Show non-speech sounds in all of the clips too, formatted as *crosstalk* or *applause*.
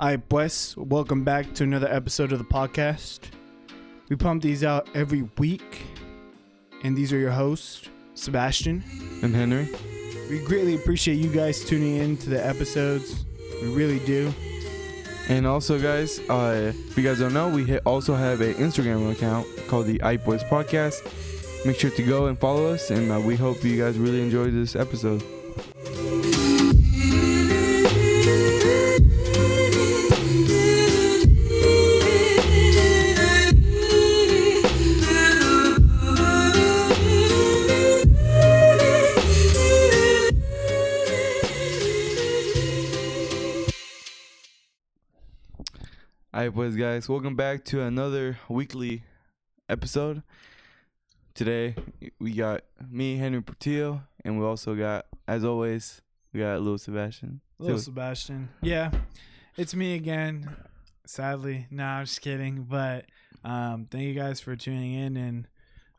Hi, pues. Welcome back to another episode of the podcast. We pump these out every week, and these are your hosts, Sebastian. And Henry. We greatly appreciate you guys tuning in to the episodes. We really do. And also, guys, uh, if you guys don't know, we also have an Instagram account called the iBoys Podcast. Make sure to go and follow us, and uh, we hope you guys really enjoyed this episode. Guys, welcome back to another weekly episode. Today we got me, Henry Portillo, and we also got, as always, we got Lil Sebastian. Little So- Sebastian. Yeah, it's me again. Sadly, no, I'm just kidding. But um, thank you guys for tuning in. And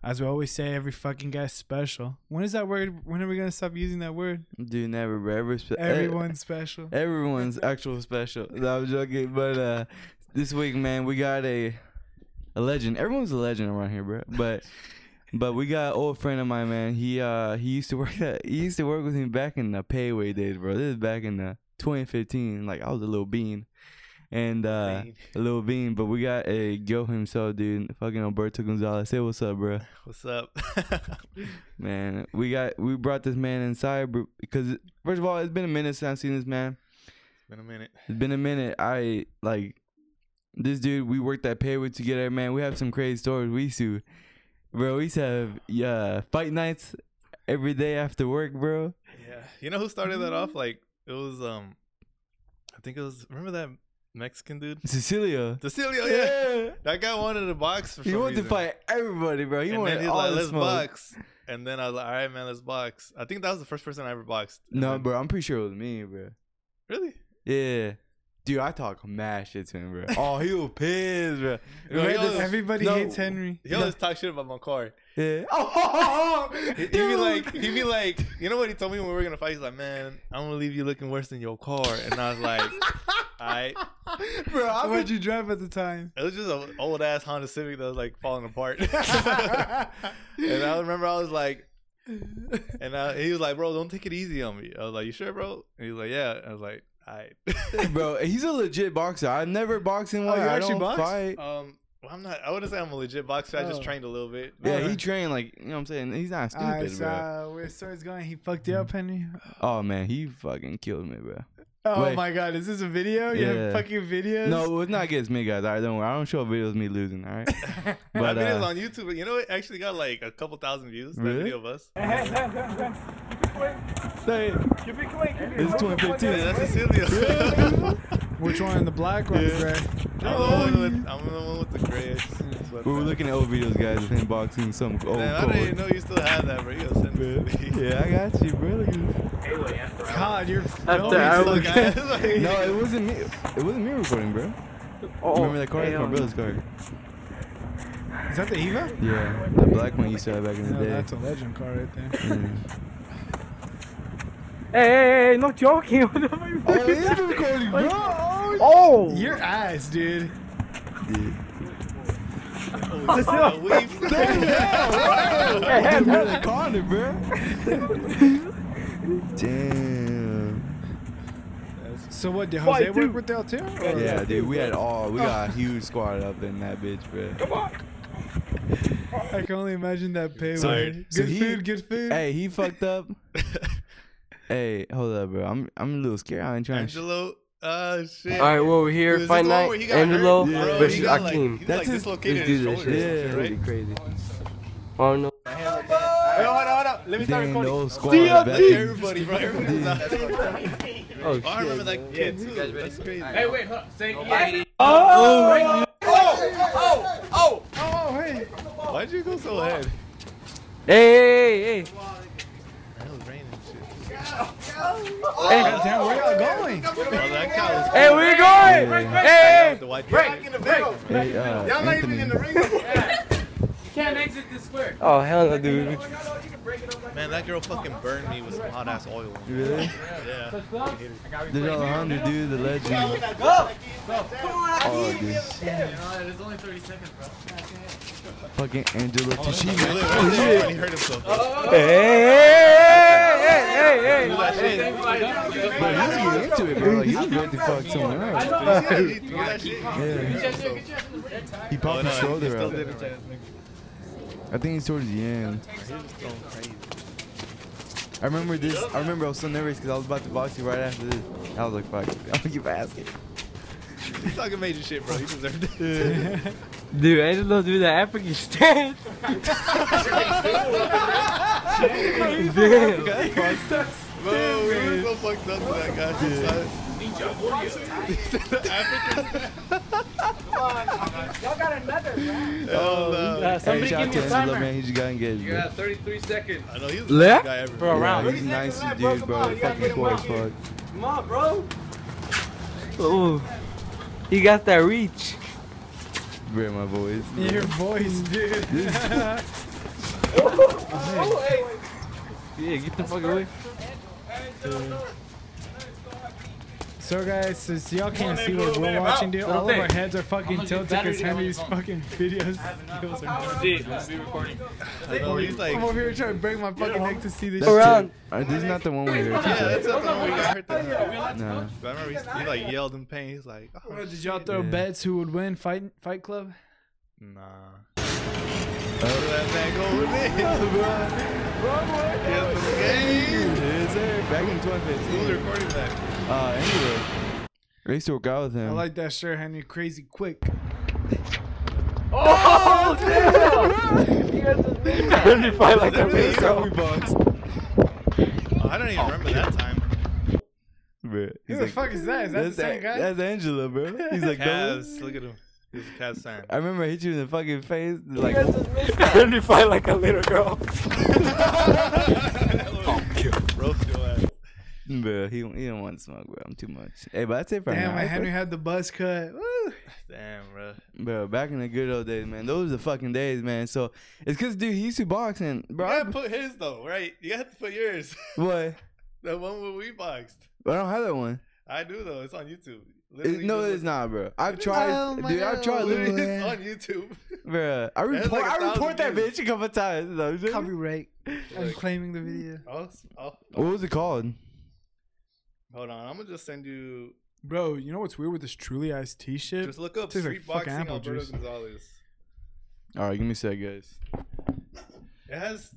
as we always say, every fucking guy's special. When is that word? When are we gonna stop using that word? Dude, never, bro. Every spe- Everyone's special. Everyone's actual special. No, I'm joking. But uh this week, man, we got a a legend. Everyone's a legend around here, bro. But *laughs* but we got an old friend of mine, man. He uh he used to work *laughs* at he used to work with me back in the Pei Wei days, bro. This is back in the 2015. Like I was a little bean. And uh a little bean, but we got a go himself, dude. Fucking Alberto Gonzalez. Say what's up, bro. *laughs* What's up? Man, we got we brought this man inside bro, because first of all, it's been a minute since I've seen this man. It's been a minute. It's been a minute. I like this dude. We worked at Paywood together, man. We have some crazy stories. We used to, bro. We used to have yeah fight nights every day after work, bro. Yeah. You know who started that off? Like it was um I think it was remember that Mexican dude? Cecilia. Cecilio, yeah. That guy wanted to box for. He wanted to fight everybody, bro. He and wanted then he's all like, the let's smoke. box. And then I was like, all right, man, let's box. I think that was the first person I ever boxed. And No, then- bro. I'm pretty sure it was me, bro. Really? Yeah. Dude, I talk mad shit to him, bro. Oh, he was pissed, bro. *laughs* Bro, Right, he always- Everybody No. hates Henry. He always talk shit about my car. Yeah. *laughs* Oh, He'd be like, he'd be like, you know what he told me when we were gonna fight? He's like, man, I'm gonna leave you looking worse than your car. And I was like, *laughs* alright. bro. I What'd you drive at the time? It was just an old ass Honda Civic that was like falling apart. and I remember I was like, and I, he was like, bro, don't take it easy on me. I was like, you sure, bro? And he was like, yeah. I was like, all right. *laughs* bro, he's a legit boxer. I never boxed in Oh, one. you I actually don't box? fight. um, well, I'm not. I wouldn't say I'm a legit boxer. I just Oh. trained a little bit. yeah, he trained like you know what I'm saying. He's not stupid, Alright, so bro. uh, where the story's going? He fucked you up, Henry. Oh man, he fucking killed me, bro. Oh Wait. my god, is this a video? You have Yeah. fucking videos? No, it's not against me, guys. All right, don't worry. I don't show videos of me losing. All right, *laughs* But but that video's uh, on YouTube. But you know, it actually got like a couple thousand views. That Really? video of us. say it. It's 2015. Yeah, that's Cecilia. *laughs* Which one? The black or the Yeah. gray? I'm the oh, one with. I'm the one with the gray. We were looking at old videos, guys, of him boxing some old Man, I didn't even know you still had that, bro. You gotta send it to me. Yeah, I got you, bro. Look at this. God, you're After hours. Look, I was *laughs* like- No, it wasn't me. It wasn't me recording, bro. Oh, Remember that car? It's my damn. brother's car. Is that the Eva? Yeah, the black one you used to have back in the No, day. that's a legend car right there. Yeah. Hey, hey, hey, not joking. *laughs* What the fuck? Oh, it is recording, bro. Oh, Your eyes, dude. Dude. Oh, weave. hey, hey, You're man. the corner, bro. Damn. So what? Did Fight, Jose work dude. with Del too? or- Yeah, dude, we had all we got a huge squad up in that bitch, bro. Come on. I can only imagine that pay. So- Good so he- food, good food. Hey, he fucked up. *laughs* hey, hold up, bro. I'm I'm a little scared. I ain't trying. to. Angelo. Oh shit. All right, well, we're Dude, here. is Fight night. he Angelo hurt? Yeah. Bro, versus he got, like- Akeem. He's That's like his- dislocated Let's do this shit. or Yeah. something, Pretty crazy. Oh no. Hey, hold on, hold on. Let me start recording. old squad. DLT. Everybody, bro. Everybody's out. Oh, *laughs* Oh, shit. I remember that kid too. That's crazy. Hey, wait, hold on. Say yeah. Oh! Oh, hey. Why'd you go so ahead? Hey, hey, hey. Man, it was raining and shit. Hey, damn, where y'all going? Oh, that cow hey, where you going? Yeah. Hey, the white Break, people. break. Hey, uh, Anthony. You can't exit this square. Oh, hell no, dude. Man, that girl fucking burned me with some hot ass oil. Really? Yeah. There's Alejandro, dude, the legend. Oh, dude. There's only 30 seconds, bro. Fucking Angelo He Tishima. lit right there when he hurt himself. Hey, hey, hey, hey, Do that shit. Bro, he was getting into it, bro. Like, he was ready to fuck someone else. You do that shit. Yeah. He Oh, popped no, his he shoulder still out. Did it, man. I think he's towards the end. He was just going crazy. I remember this. I remember I was so nervous because I was about to box you right after this. I was like, fuck, I'm gonna keep asking. He's talking major shit, bro. He deserved it. *laughs* Dude, Angelo do the African stance. *laughs* *laughs* Damn. Bro, we were so fucked up to that guy. Son. Y'all got another, right? Hell no. Uh, somebody shout give me to a Angelo, timer. man. He just got engaged, bro. 33 seconds. I know he's the Left? guy ever. For a round. Yeah, he's a nice dude, bro. Fucking cool as fuck. Come on, bro. Oh, he got that reach. Bro, my voice. Your voice, dude. Yeah, get the fuck away. So guys, since y'all can't see what we're watching, dude, all of our heads are fucking tilted because Henry's fucking videos. skills are nuts. I know he's like. I'm over here trying to break my fucking neck to see this That's shit. Around. This is not the one we heard. Yeah, that's not the one we got hurt. That No. I remember he, he like yelled in pain. He's like, oh, Did y'all throw Yeah. bets who would win Fight Fight Club? nah. Oh. Look at that man go with it. Yeah, for the game. Yes, sir. Back in Who's 2015. recording that? Uh, Angelo. I used to work out with him. I like that shirt, Henry. Crazy quick. Henry *laughs* fight like a That's how bitch. we boxed. Oh, I don't even remember that time. Bro, Who he's the like, fuck is that? Is that the that's, same guy? that's Angelo, bro. He's like, Cavs. Look at him. He's a Cavs fan. I remember I hit you in the fucking face. Like, Henry *laughs* fight like a little girl. *laughs* *laughs* Roast your ass. bro, he, he don't want to smoke, bro. I'm too much. Hey, but that's it for Damn, now. my Henry had the buzz cut. Woo. Damn, bro. Bro, back in the good old days, man. Those are the fucking days, man. So it's because, dude, he used to box and, bro. You I, gotta put his though, right? You have to put yours. *laughs* what? the one where we boxed. I don't have that one. I do though. It's on YouTube. It, no, it's not, bro. I've tried, Oh dude. I've tried. Literally, Literally, it's on YouTube. *laughs* bro. I report, like a I thousand report that views. bitch a couple times. You know what I'm saying? Copyright. I'm claiming the video. I'll, I'll, What was it called? Hold on. I'm gonna just send you. Bro, you know what's weird with this truly iced tea shit? Just look up Tastes like street fucking boxing apple Alberto juice. Gonzalez. All right, give me a sec, guys. It has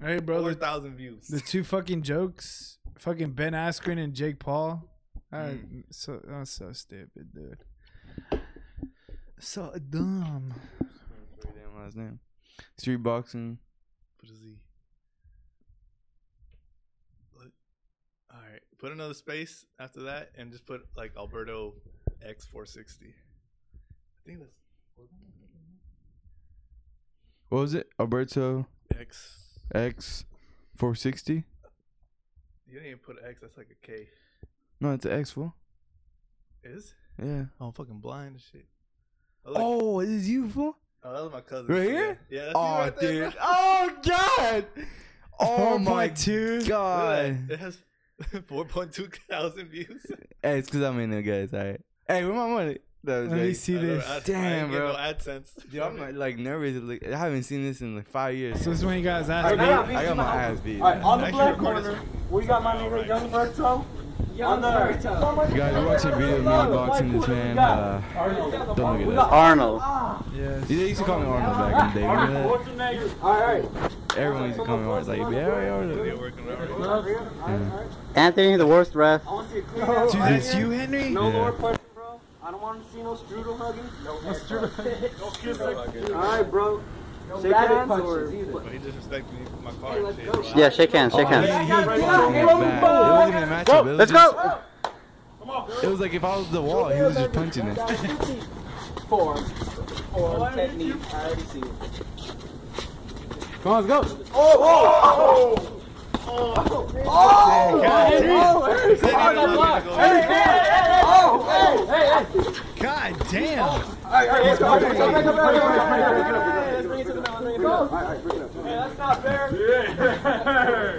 Hey, bro, four the, thousand views. the two fucking jokes, fucking Ben Askren and Jake Paul. Uh, Mm. so that's so stupid, dude. So dumb. Damn last name. Street boxing. Put a Z. Look. All right. Put another space after that, and just put like Alberto X four sixty. I think that's What was it? Alberto X. X, 460. You didn't even put X. That's like a K. No, it's an X fool. Is? Yeah. Oh, I'm fucking blind and shit. Oh. Oh, it is you fool? Oh, that was my cousin. Right here? Yeah, that's Oh, you right there, dude. Oh God. *laughs* Oh, oh my 4.2. Look God. It has *laughs* 4.2 thousand views. *laughs* Hey, it's because I'm in there, guys. All right. Hey, where my money? That was Let me like- see I don't know, this. I- I Damn, ain't get bro. No AdSense. Dude, I'm like, like nervous. Like, I haven't seen this in like five years. So this is when you guys ask I me. got, I got my ass beat. Alright, on the Actually black corner, we got my nigga Young Berto. On the You guys are watching a video of me boxing this man. Uh, don't look at that. Arnold. Yes. They used to call me Arnold back in the day. Remember that? What's your name? Alright. Everyone used to call me Arnold. Like, yeah, yeah, Arnold. They're working already. Anthony, the worst ref. I want to see a clean Dude, that's you, Henry? No Yeah. lower punching, bro. I don't want to see no strudel hugging. No, *laughs* no strudel Alright, bro. Shake hands or... But he disrespected me for my car and shit. bro. Yeah, shake hands, shake Oh, he, hands. he fucking bad. It wasn't even a matchup. It Let's just, go. It was like if I was the wall, he was just punching it. Form. Form, technique. I already see it. Come on, let's go. Oh! Oh! Oh! Oh! Oh! God damn. Alright, alright, let's go. Let's go. Let's go. Let's go. Let's bring it to the middle. bring it up. Hey, that's not fair.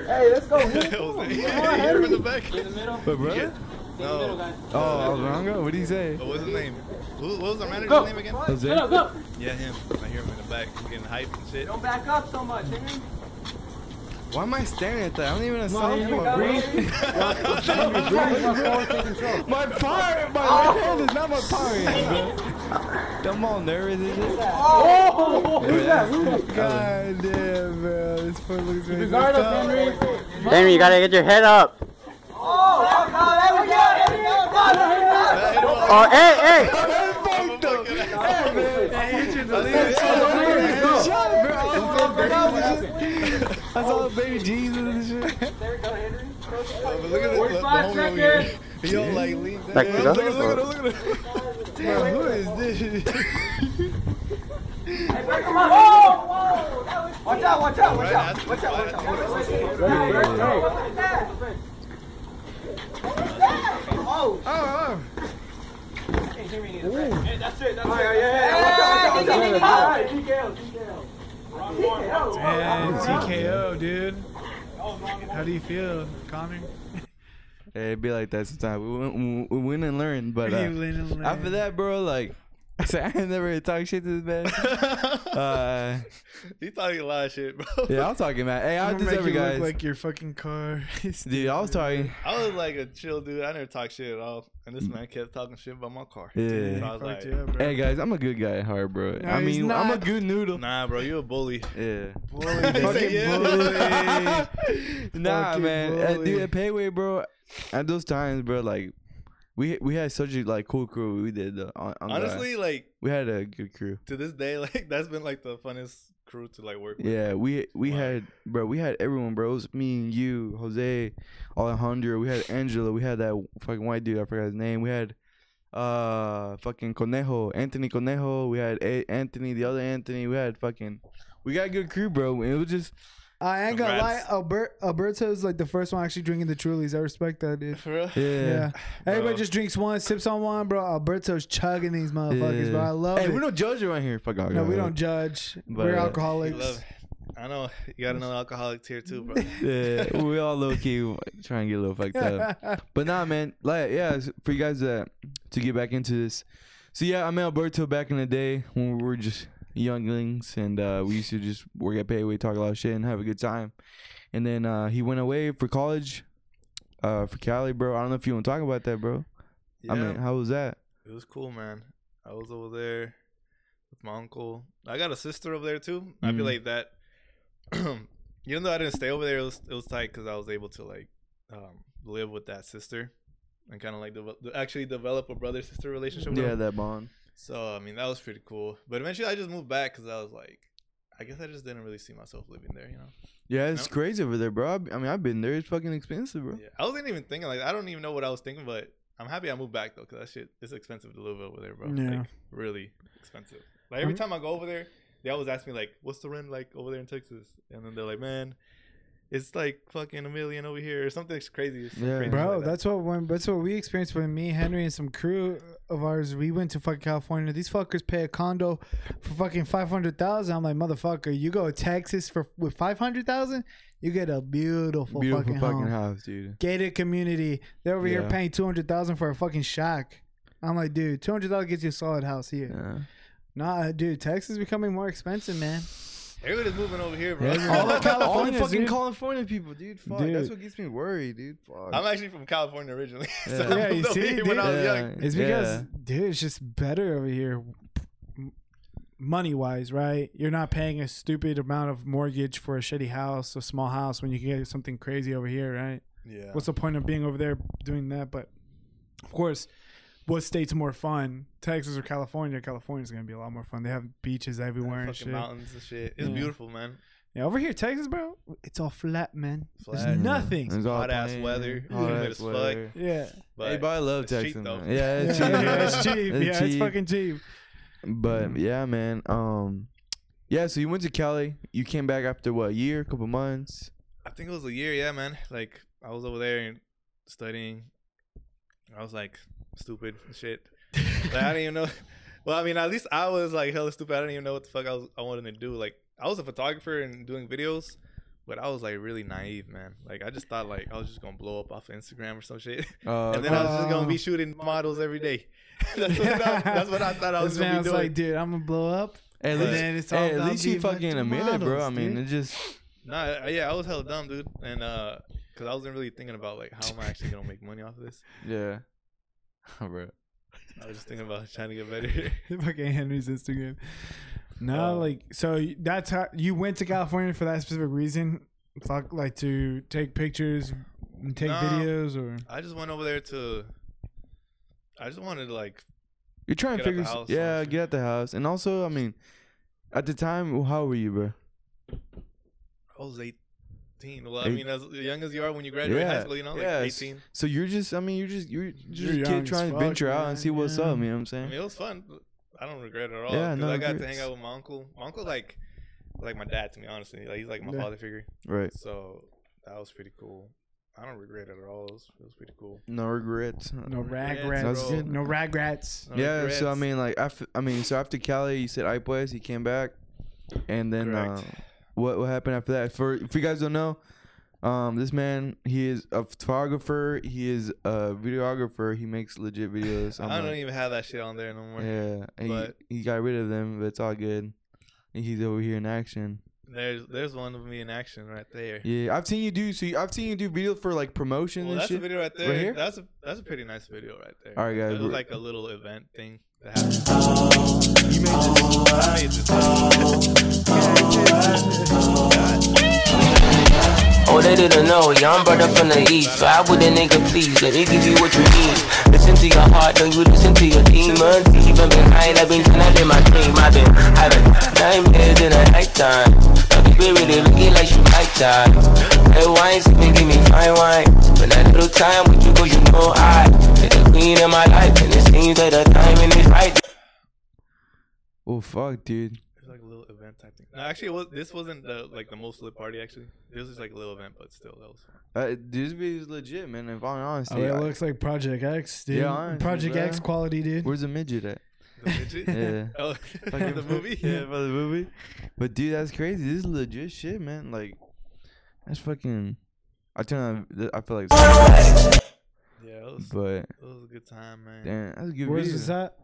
Hey, let's go. You're in the back. In the middle. But bro, No. guys. oh, Alvarongo, what do you say? What was his name? Who, what was our manager's Go. name again? Jose? Get up, go. Yeah, him. I hear him in the back. He's getting hyped and shit. Don't back up so much, Henry. Why am I staring at that? I don't even know Henry, sophomore, bro. breathe. *laughs* My power, my right hand is not my power hand, bro. I'm all nervous and shit. Oh, who's that? Who's that? God damn, bro. This foot looks really Henry. Henry, you gotta get your head up. Oh, hey, hey. I saw baby Jesus and shit. There go, Henry. Look at this. Look, the 45 homie seconds. He like. Back to Look at look at him. Who is this? Hey. Whoa, whoa. Watch out, watch out, watch Right, out. Watch out, watch out. Oh, Oh, Oh. Hey, that's it. That's it. Yeah, yeah, yeah. Watch out, watch out. TKO, TKO. Damn, TKO, dude. How do you feel, Connor? *laughs* Hey, it be like that sometimes. We win, we win and learn, but *laughs* uh, win and learn. after that, bro, like I *laughs* said, I ain't never talk shit to this man. Uh, He talking a lot of shit, bro. yeah, I was talking about. Hey, I I'm just make every you guys. look like your fucking car. *laughs* Dude, I was talking. I was like a chill dude. I never talk shit at all. And this man kept talking shit about my car. Yeah. So I was like, Fucked you up, bro. Hey guys, I'm a good guy at heart, bro. No, I he's mean, I'm a good noodle. nah, bro, you a bully. Yeah. Bully, *laughs* fucking yeah. bully. *laughs* Nah, Fucking man. Uh, bully. dude, at Pei Wei, bro. At those times, bro, like we we had such a like cool crew. We did uh, on, on. Honestly, like we had a good crew. to this day, *laughs* like that's been like the funnest crew to like work with. Yeah, we we Wow. had bro, we had everyone, bro. It was me and you, Jose, Alejandro. We had Angela. We had that fucking white dude. I forgot his name. We had uh fucking Conejo, Anthony Conejo. We had a- Anthony, the other Anthony. We had fucking. We got a good crew, bro. It was just I ain't gonna lie, Congrats. Albert, Alberto's like the first one actually drinking the Trulies. I respect that, dude. For real? yeah. Yeah. Everybody Bro. just drinks one, sips on one, bro. Alberto's chugging these motherfuckers, bro. I love it. hey, it. we don't judge around here. Fuck off. no, we don't judge. But, We're uh, You alcoholics. love- I know you got another alcoholic here too, bro. *laughs* Yeah, we all low key trying to get a little fucked up. *laughs* But nah, man. Like, yeah, s- for you guys uh, to get back into this. So yeah, I met Alberto back in the day when we were just younglings, and uh, we used to just work at Pei Wei, talk a lot of shit, and have a good time. And then uh, he went away for college, uh, for Cali, bro. I don't know if you want to talk about that, bro. Yeah, I mean, how was that? it was cool, man. I was over there with my uncle. I got a sister over there too. I feel Mhm. like that. *clears throat* even though I didn't stay over there, it was it was tight because I was able to like um, live with that sister and kind of like devel- actually develop a brother sister relationship. With Yeah, that bond. So I mean that was pretty cool. But eventually I just moved back because I was like, I guess I just didn't really see myself living there. You know. Yeah, it's No. crazy over there, bro. I I mean, I've been there. It's fucking expensive, bro. Yeah, I wasn't even thinking like I don't even know what I was thinking, but I'm happy I moved back though because that shit is expensive to live over there, bro. Yeah. Like really expensive. Like every Mhm. time I go over there, they always ask me like, "What's the rent like over there in Texas?" And then they're like, "Man, it's like fucking a million over here or something crazy." It's Yeah. crazy Bro, like that. that's what when that's what we experienced when me, Henry, and some crew of ours. We went to fucking California. These fuckers pay a condo for fucking five hundred thousand. I'm like, motherfucker, you go to Texas for with five hundred thousand, you get a beautiful, Beautiful fucking, fucking home. house, dude. gated community. They're over here paying two hundred thousand for a fucking shack. I'm like, dude, two hundred dollars gets you a solid house here. Yeah. Nah, dude, Texas is becoming more expensive, man. Everybody's moving over here, bro. All Yeah. *laughs* All the California, fucking fucking California people, dude. Fuck, Dude. that's what gets me worried, dude. Fuck. I'm actually from California originally. *laughs* so Yeah. I Yeah, you see, here when I was dude? young. It's because, Yeah. dude, it's just better over here, money wise, right? You're not paying a stupid amount of mortgage for a shitty house, a small house, when you can get something crazy over here, right? Yeah. What's the point of being over there doing that? But of course, what state's more fun, Texas or California? California's gonna be a lot more fun. They have beaches everywhere and fucking shit. mountains and shit. It's Yeah. beautiful, man. Yeah, over here, Texas, bro, it's all flat, man. Flat. There's nothing. It's all Hot ass plain, weather. hot ass as fuck. weather. Yeah, But hey, but I love it's Texas, cheap, though. man. Yeah, it's cheap. yeah, it's cheap. It's yeah, it's fucking cheap. But yeah, man. Um, yeah. So you went to Cali. You came back after what? A year, a couple months. I think it was a year, yeah, man. Like I was over there and studying. I was like stupid shit. Like, I didn't even know. *laughs* Well, I mean, at least I was like hella stupid. I didn't even know what the fuck I was I wanted to do. Like I was a photographer and doing videos, but I was like really naive, man. Like I just thought like I was just gonna blow up off Instagram or some shit, *laughs* Uh, and then I was just gonna be shooting models every day. *laughs* that's, what I, that's what I thought I was gonna man be doing. like, dude, I'm gonna blow up. at and least, then it's all hey, at least you being a bunch fucking of admit it, bro. I mean, dude. it just Nah, yeah, I was hella dumb, dude, and uh, cause I wasn't really thinking about like how am I actually gonna make money off of this. yeah, *laughs* bro. I was just thinking about trying to get better. *laughs* fucking Henry's Instagram. No, Uh, like so that's how you went to California for that specific reason. Fuck, like to take pictures and take No. videos, or I just went over there to. I just wanted to like You're trying to Get out figure, house, yeah, honestly. get out the house, and also, I mean, at the time, how were you, bro? I was 18. Well, I mean, as young as you are when you graduate high school, you know, like yes. 18. So you're just, I mean, you're just, you're just You're a kid as trying to fuck, venture out and see what's yeah. up. You know what I'm I saying? mean, it was fun. but I don't regret it at all. Yeah, Yeah, no I got to hang out with my uncle. My uncle, like, like my dad to me, honestly. Like, he's like my Yeah. father figure. Right. So that was pretty cool. I don't regret it at all. It was, it was pretty cool. No regrets. no rag regrets, rats, good. no rag rats. No yeah. So I mean, like, after, I mean, so after Cali, you said Ipues, he came back, and then uh, Correct. What what happened after that? For if you guys don't know, um, this man, he is a photographer. He is a videographer. He makes legit videos. *laughs* I'm don't like, even have that shit on there no more. Yeah, But- he, he got rid of them, but it's all good. And he's over here in action. There's there's one of me in action right there. Yeah, I've seen you do. So you, I've seen you do video for like promotion Well, and that's shit. a video right there. Right here? That's a that's a pretty nice video right there. All right, guys, It was like a little event thing that happened. You made this. I made this. Oh, they didn't know, young brother from the east. So I would a nigga please, let me give you what you need. Listen to your heart, don't you listen to your demons. Even behind, I've been trying to my dream. I've been having nightmares in the nighttime. But baby, really looking like she might die. Red wine, me, give me fine wine. When that little time with you go, you know I. You're the queen of my life, and it seems that the timing is right. Oh fuck, dude. Event type thing. No, actually, it was, this wasn't the like the most lit party. Actually, this was like a little event, but still, that was fun. Uh, this video is legit, man. If I'm honest, Oh, it looks like Project X, dude. Yeah, honestly, Project bro. X quality, dude. where's the midget at? The midget? Yeah. *laughs* Oh, *laughs* Fucking- the movie. *laughs* yeah, for the movie. But dude, that's crazy. This is legit shit, man. Like, that's fucking. I turn on. I feel like. Yeah, it was, But it was a good time, man. damn, that's a good Where's video. this at?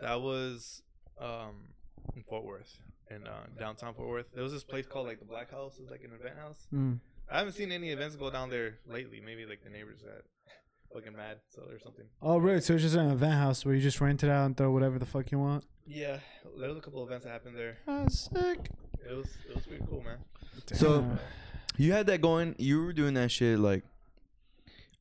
That was um in Fort Worth, in uh, downtown Fort Worth. There was this place called like the Black House. It was like an event house. Mm. I haven't seen any events go down there lately. Maybe like the neighbors got fucking mad, so or something. Oh, really? So it's just an event house where you just rent it out and throw whatever the fuck you want. Yeah, there was a couple events that happened there. Oh, sick. It was it was pretty cool, man. So you had that going. You were doing that shit like.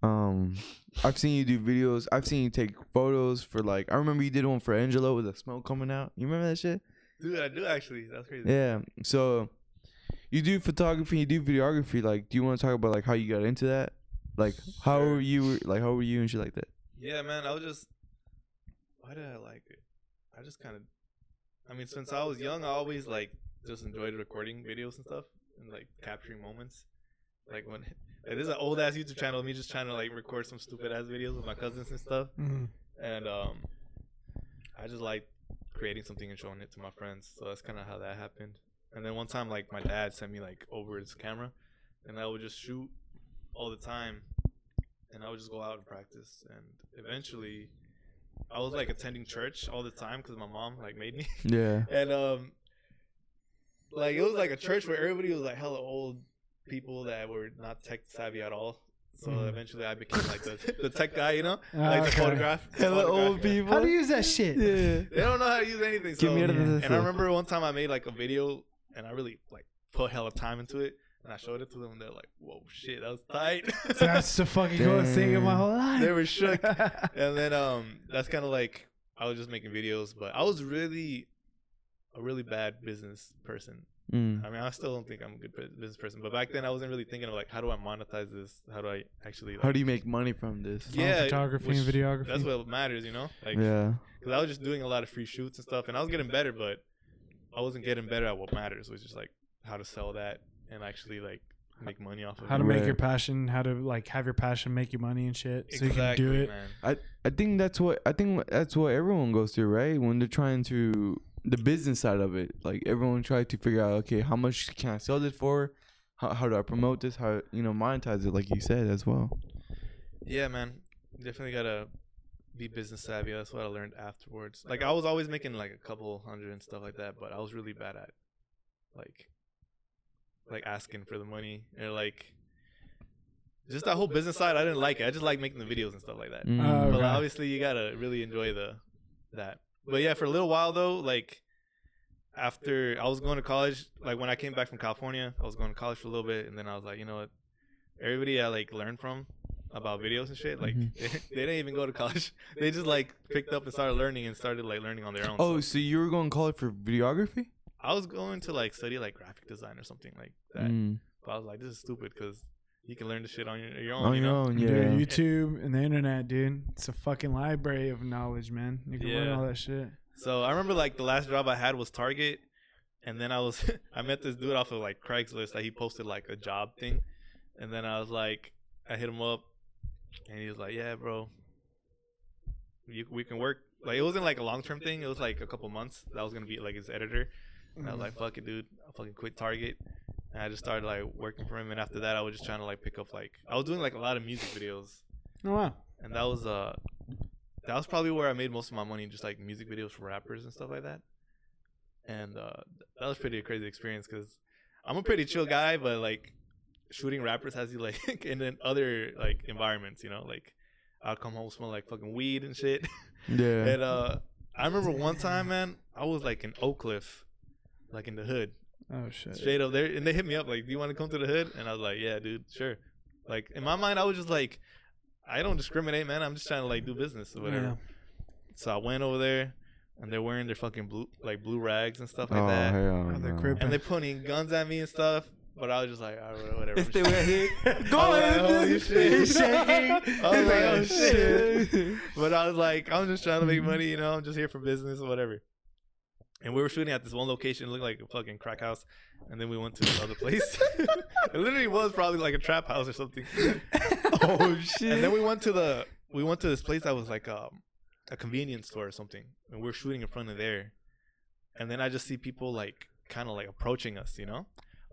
Um, I've seen you do videos. I've seen you take photos for like. I remember you did one for Angelo with the smoke coming out. You remember that shit? Dude, I do actually. That's crazy. Yeah. So you do photography, you do videography. Like, do you want to talk about like how you got into that? Like, how were you? Like, how were you and shit like that? Yeah, man. I was just. Why did I like it? I just kind of. I mean, since I was young, I always like just enjoyed recording videos and stuff and like capturing moments. Like when *laughs* like, this is an old ass YouTube channel, me just trying to like record some stupid ass videos with my cousins and stuff. Mm. And um, I just like creating something and showing it to my friends. So that's kind of how that happened. And then one time, like my dad sent me like over his camera, and I would just shoot all the time, and I would just go out and practice. And eventually, I was like attending church all the time because my mom like made me. *laughs* Yeah. and um, like it was like a church where everybody was like hella old people that were not tech savvy at all. So Mhm. eventually, I became like the, the tech guy, you know, *laughs* Ah, like the okay. photograph. the Hella photograph. old people. How do you use that shit? Yeah. They don't know how to use anything. Give me out of and I remember one time I made like a video, and I really like put hella time into it, and I showed it to them, and they're like, "Whoa, shit, that was tight." *laughs* That's the fucking coolest thing in my whole life. they were shook. *laughs* and then um, that's kind of like I was just making videos, but I was really a really bad business person. Mm. I mean, I still don't think I'm a good business person, but back then I wasn't really thinking of like, how do I monetize this? How do I actually? Like, How do you make money from this? Yeah, photography and videography. That's what matters, you know. Like, yeah. because I was just doing a lot of free shoots and stuff, and I was getting better, but I wasn't getting better at what matters, which is like how to sell that and actually like make money off of it. how it. to make Right. your passion, how to like have your passion make you money and shit, so you can do it. man. I I think that's what I think that's what everyone goes through, right? When they're trying to the business side of it. Like everyone tried to figure out, okay, how much can I sell this for? How how do I promote this? How you know monetize it? Like you said as well. Yeah, man. Definitely gotta be business savvy. That's what I learned afterwards. Like I was always making like a couple hundred and stuff like that, but I was really bad at like like asking for the money or like just that whole business side. I didn't like it. I just like making the videos and stuff like that. Mm. Oh, But Okay. obviously, you gotta really enjoy the that. But yeah, for a little while though, like after I was going to college, like when I came back from California, I was going to college for a little bit, and then I was like, you know what? Everybody I like learned from about videos and shit, like Mhm. they, *laughs* they didn't even go to college. *laughs* They just like picked up and started learning and started like learning on their own. Oh, So so you were going to college for videography? I was going to like study like graphic design or something like that. Mm. But I was like, this is stupid because you can learn the shit on your, your own. On you your know? own, Dude. YouTube and the internet, dude. It's a fucking library of knowledge, man. You can learn all that shit. So I remember like the last job I had was Target, and then I was *laughs* I met this dude off of like Craigslist that he posted like a job thing, and then I was like I hit him up, and he was like, "Yeah, bro, you, we can work." Like it wasn't like a long term thing. It was like a couple months. That was gonna be like his editor, and I was mm. like, "Fuck it, dude, I fucking quit Target." And I just started like working for him, and after that, I was just trying to like pick up like I was doing like a lot of music videos, Oh, wow. and that was uh that was probably where I made most of my money, just like music videos for rappers and stuff like that. And uh, that was pretty a crazy experience because I'm a pretty chill guy, but like shooting rappers has you *laughs* like in other like environments, you know, like I'll come home smell like fucking weed and shit. *laughs* Yeah. and uh, I remember one time, man, I was like in Oak Cliff, like in the hood, Oh shit. straight up there, and they hit me up like, "Do you want to come to the hood?" And I was like, "Yeah, dude, sure." Like in my mind, I was just like, I don't discriminate, man. I'm just trying to like do business or whatever. Yeah. So I went over there, and they're wearing their fucking blue like blue rags and stuff like oh, that, hell Oh, they're no. and they're pointing guns at me and stuff. But I was just like, all right, whatever. If they were here, *laughs* Go ahead, holy *laughs* shit. He's shaking. I was like, like, oh *laughs* oh, shit. But I was like, I'm just trying to make money, you know. I'm just here for business or whatever. And we were shooting at this one location, it looked like a fucking crack house. And then we went to another place. *laughs* it literally was probably like a trap house or something. *laughs* oh shit. And then we went to the we went to this place that was like um, a convenience store or something, and we are shooting in front of there. And then I just see people like kind of like approaching us, you know,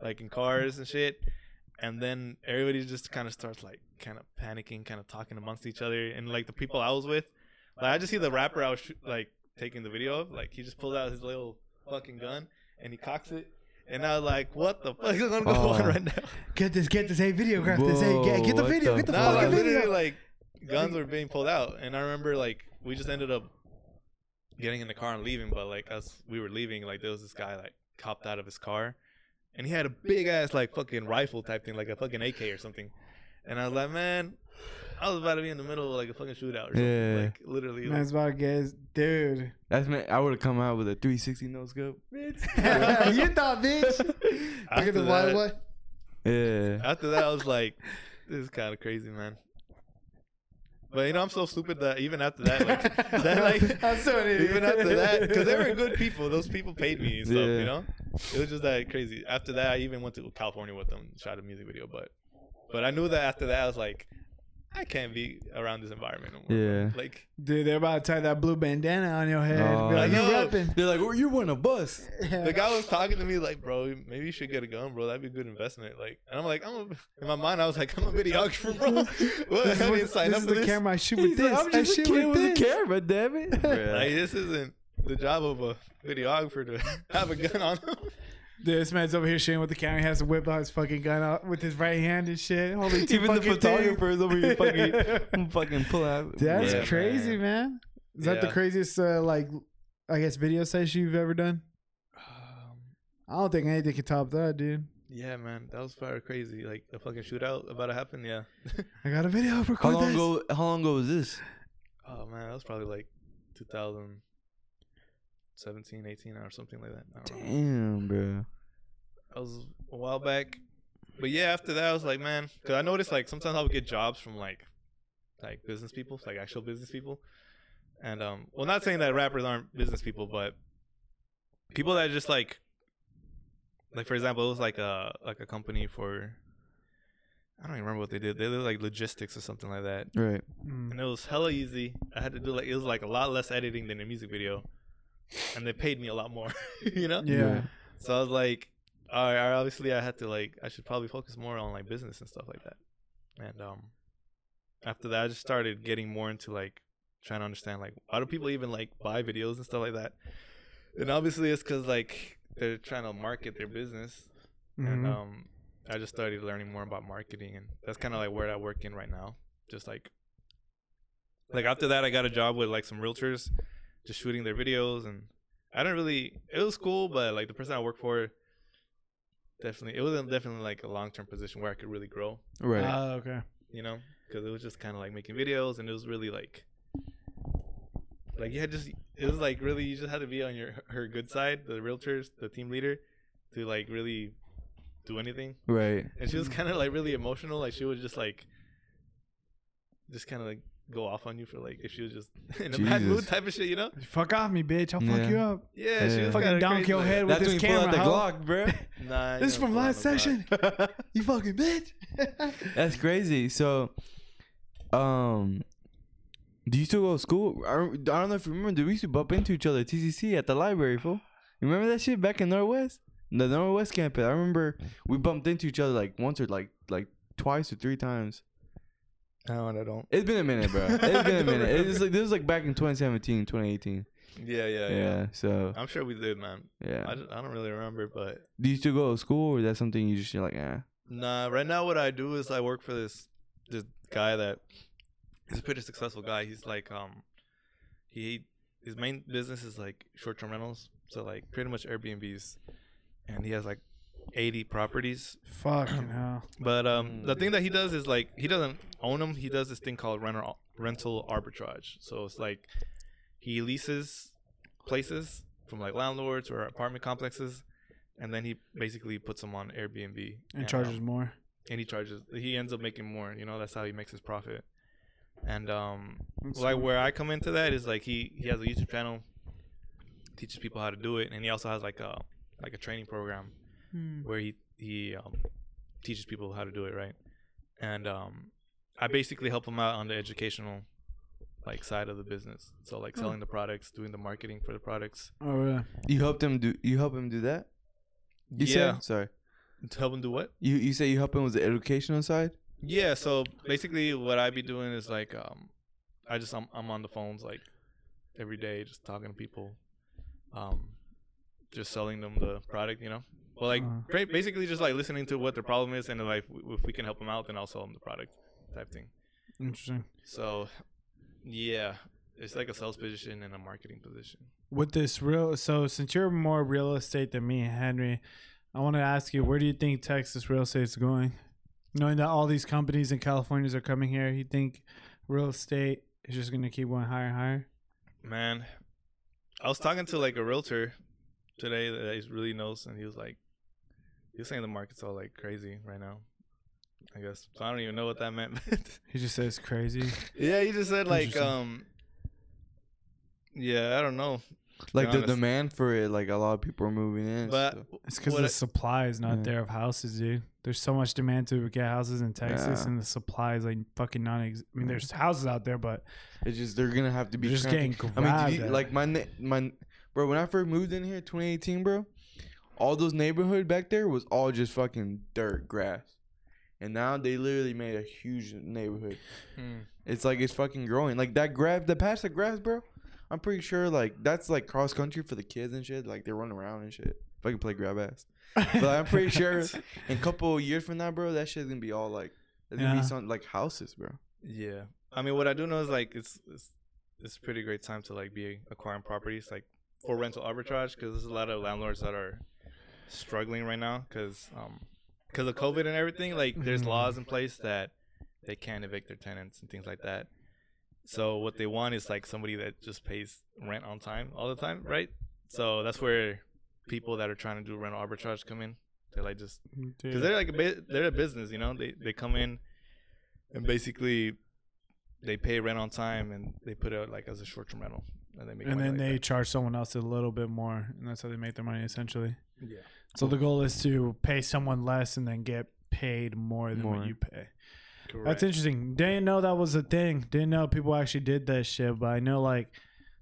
like in cars and shit. And then everybody just kind of starts like kind of panicking, kind of talking amongst each other. And like the people I was with, like I just see the rapper I was sh- like taking the video of, like he just pulled out his little fucking gun and he cocks it. And I was like, what the fuck is going to go Oh. on right now? Get this, get this. Hey, videograph this. Hey, get, get the video. what Get the the No, fuck? like fucking literally, video. like guns were being pulled out, and I remember like we just ended up getting in the car and leaving. But like as we were leaving, like there was this guy like copped out of his car, and he had a big ass like fucking rifle type thing, like a fucking AK or something. And I was like, man, *laughs* I was about to be in the middle of like a fucking shootout or something. Yeah. Like literally, like, Man's about to get dude. That's me. I would have come out with a 360 no scope. *laughs* you thought, bitch. Look After at the that- wild what? Yeah. after that, I was like, this is kind of crazy, man. But you know, I'm so stupid that even after that, like, *laughs* that, like I'm so an idiot. even after that, because they were good people. Those people paid me and stuff. Yeah. You know, it was just that crazy. After that, I even went to California with them, shot a music video. But, but I knew that after that, I was like, I can't be around this environment no more. Yeah. Like, Dude, they're about to tie that blue bandana on your head. Oh, Be like, you know. rapping. They're like, well, you want a bus. the guy was talking to me like, bro, maybe you should get a gun, bro. That'd be a good investment. Like, and I'm like, I'm a, in my mind, I was like, I'm a videographer, bro. *laughs* what? This is, I what- didn't sign this up is for the this. camera I shoot *laughs* with He's this. like, I'm I just a kid with with a camera, damn it. *laughs* Like, this isn't the job of a videographer to have a gun on him. Dude, this man's over here shooting with the camera. He has to whip out his fucking gun out with his right hand and shit. Holy two Even the fucking photographers over here fucking, *laughs* fucking pull out. That's Yeah, crazy, man. Is that the craziest, uh, like, I guess, video session you've ever done? Um, I don't think anything can top that, dude. yeah, man, that was probably crazy. Like the fucking shootout about to happen. Yeah. *laughs* I got a video. Record How long this. ago? How long ago was this? Oh man, that was probably like 2017, 18, or something like that. I don't know. Damn, bro. That was a while back. But yeah, after that, I was like, man, because I noticed like sometimes I would get jobs from like, like business people, like actual business people, and um, well, not saying that rappers aren't business people, but people that just like, like for example, it was like a like a company for, I don't even remember what they did. They did like logistics or something like that. Right. Mm. and it was hella easy. I had to do like it was like a lot less editing than a music video, and they paid me a lot more. *laughs* you know. Yeah. So I was like, all right, obviously I had to like I should probably focus more on like business and stuff like that. And um after that I just started getting more into like trying to understand like why do people even like buy videos and stuff like that. And obviously it's cuz like they're trying to market their business and Mhm. um I just started learning more about marketing and that's kind of like where I work in right now. Just like like after that I got a job with like some realtors just shooting their videos and I don't really it was cool but like the person I work for definitely it wasn't definitely like a long-term position where I could really grow, Right. Oh, okay. you know, cuz it was just kind of like making videos and it was really like like you had just it was like really you just had to be on your her good side, the realtors, the team leader to like really do anything. right. And she was kind of like really emotional. Like she was just like, just kind of like go off on you for like if she was just *laughs* in a bad mood type of shit, you know? Fuck off me, bitch. I'll fuck Yeah. you up. Yeah, she Yeah. was Fucking kinda donk crazy your like head that. with That's this when you pull out camera. the hoe. Glock, bro. *laughs* Nah, I This is from gonna last pull out session. no *laughs* Glock. you fucking bitch. That's crazy. So, um, do you still go to school? I don't, I don't know if you remember. Did we used to bump into each other at TCC at the library, fool? You remember that shit back in Northwest? The Northwest campus. I remember we bumped into each other like once or like like twice or three times. No, I don't. It's been a minute, bro. It's been a *laughs* minute. It's remember. like this was like back in 2017, 2018. Yeah, yeah, Yeah. yeah, So I'm sure we did, man. yeah. I, just, I don't really remember, but do you still go to school, or is that something you just you're like, ah? nah. Right now, what I do is I work for this this guy that he's a pretty successful guy. He's like um, he his main business is like short term rentals, so like pretty much Airbnbs, and he has like 80 properties Fucking *clears throat* hell. But um, the thing that he does is like he doesn't own them. He does this thing called rental rental arbitrage. So it's like he leases places from like landlords or apartment complexes, and then he basically puts them on Airbnb And charges um, more. and he charges. He ends up making more. You know, that's how he makes his profit. And um, That's like where I come into that is like he he has a YouTube channel, teaches people how to do it, and he also has like a like a training program Hmm. where he he um, teaches people how to do it right and um, i basically help him out on the educational like side of the business so like selling the products doing the marketing for the products Oh, yeah. You helped him do. You help him do that. You yeah said sorry. to help him do what You you say you help him with the educational side. yeah so basically what i be doing is like um i just i'm, I'm on the phones like every day just talking to people um just selling them the product you know well like Uh-huh. basically just like listening to what their problem is and like if we can help them out then i'll sell them the product type thing Interesting. So, yeah, it's like a sales position and a marketing position. With this real, so since you're more real estate than me, Henry, I want to ask you, where do you think Texas real estate is going? Knowing that all these companies in California are coming here, you think real estate is just going to keep going higher and higher? Man, I was talking to like a realtor today that he really knows, and he was like, he was saying the market's all like crazy right now. I guess so. I don't even know what that meant. *laughs* He just says crazy. yeah, he just said like, um, yeah, I don't know, Like the honest. demand for it, like a lot of people are moving in. but so- It's because the I- supply is not Yeah. there of houses, dude. There's so much demand to get houses in Texas, Yeah. and the supply is like fucking non. I mean, there's houses out there, but it's just they're gonna have to be just cranking- getting I mean, you, like my ne- my bro, when I first moved in here, 2018, bro, all those neighborhood back there was all just fucking dirt, grass, and now they literally made a huge neighborhood. hmm. It's like it's fucking growing. Like that grass, the patch of grass, bro. I'm pretty sure like that's like cross country for the kids and shit. Like they run around and shit. If I can play grab ass, *laughs* but I'm pretty sure in a couple of years from now, bro, that shit's gonna be all like there's gonna be some like houses, bro. Yeah, I mean, what I do know is like it's it's it's a pretty great time to like be acquiring properties like for rental arbitrage because there's a lot of landlords that are struggling right now because um because of COVID and everything. Like, there's Mhm. laws in place that they can't evict their tenants and things like that. So what they want is like somebody that just pays rent on time all the time, right? So that's where people that are trying to do rental arbitrage come in. They like just because they're like a bu- they're a business, you know. They they come in and basically they pay rent on time and they put it out like as a short term rental, and they make and then like they that. charge someone else a little bit more, and that's how they make their money essentially. yeah So the goal is to pay someone less and then get paid more than More. what you pay. correct. That's interesting. Didn't know that was a thing. Didn't know people actually did that shit, but I know like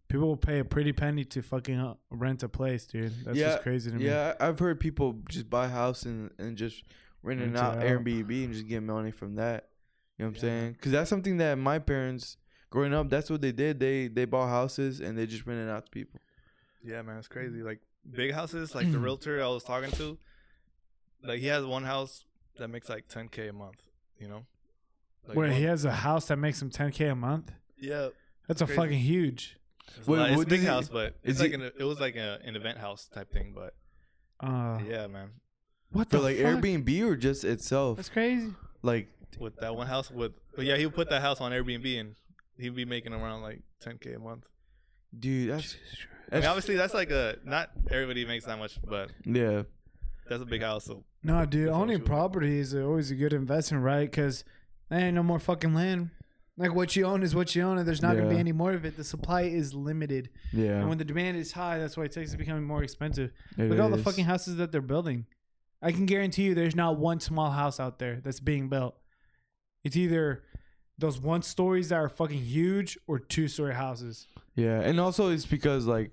People will pay a pretty penny to fucking uh, rent a place, dude. That's just crazy to me. Yeah, I've heard people just buy a house and and just rent it Rent it out out. Airbnb and just get money from that. You know what I'm saying? Because that's something that my parents growing up, that's what they did. They they bought houses and they just rented out to people. Yeah, man, it's crazy. Like big houses, like the *clears throat* realtor I was talking to, like he has one house that makes like 10k a month. You know. Like, Wait, one- he has a house that makes him 10k a month. Yeah. That's a Crazy. fucking huge. It's, Wait, a it's a big does he- house, but it's like he- an, it was like a, an event house type thing. But Uh, yeah, man, what For the like fuck? Airbnb or just itself. That's crazy. Like with that one house, with but yeah, he would put that house on Airbnb and he'd be making around like 10k a month. dude, that's, I mean, obviously that's like a not everybody makes that much, but yeah. that's a big house. So No, dude, owning property is always a good investment, right? Because there ain't no more fucking land. Like what you own is what you own, and there's not gonna be any more of it. The supply is limited, Yeah. and when the demand is high, that's why Texas is becoming more expensive. it Look at all the is. fucking houses that they're building. I can guarantee you, there's not one small house out there that's being built. It's either those one stories that are fucking huge or two story houses. Yeah, and also it's because like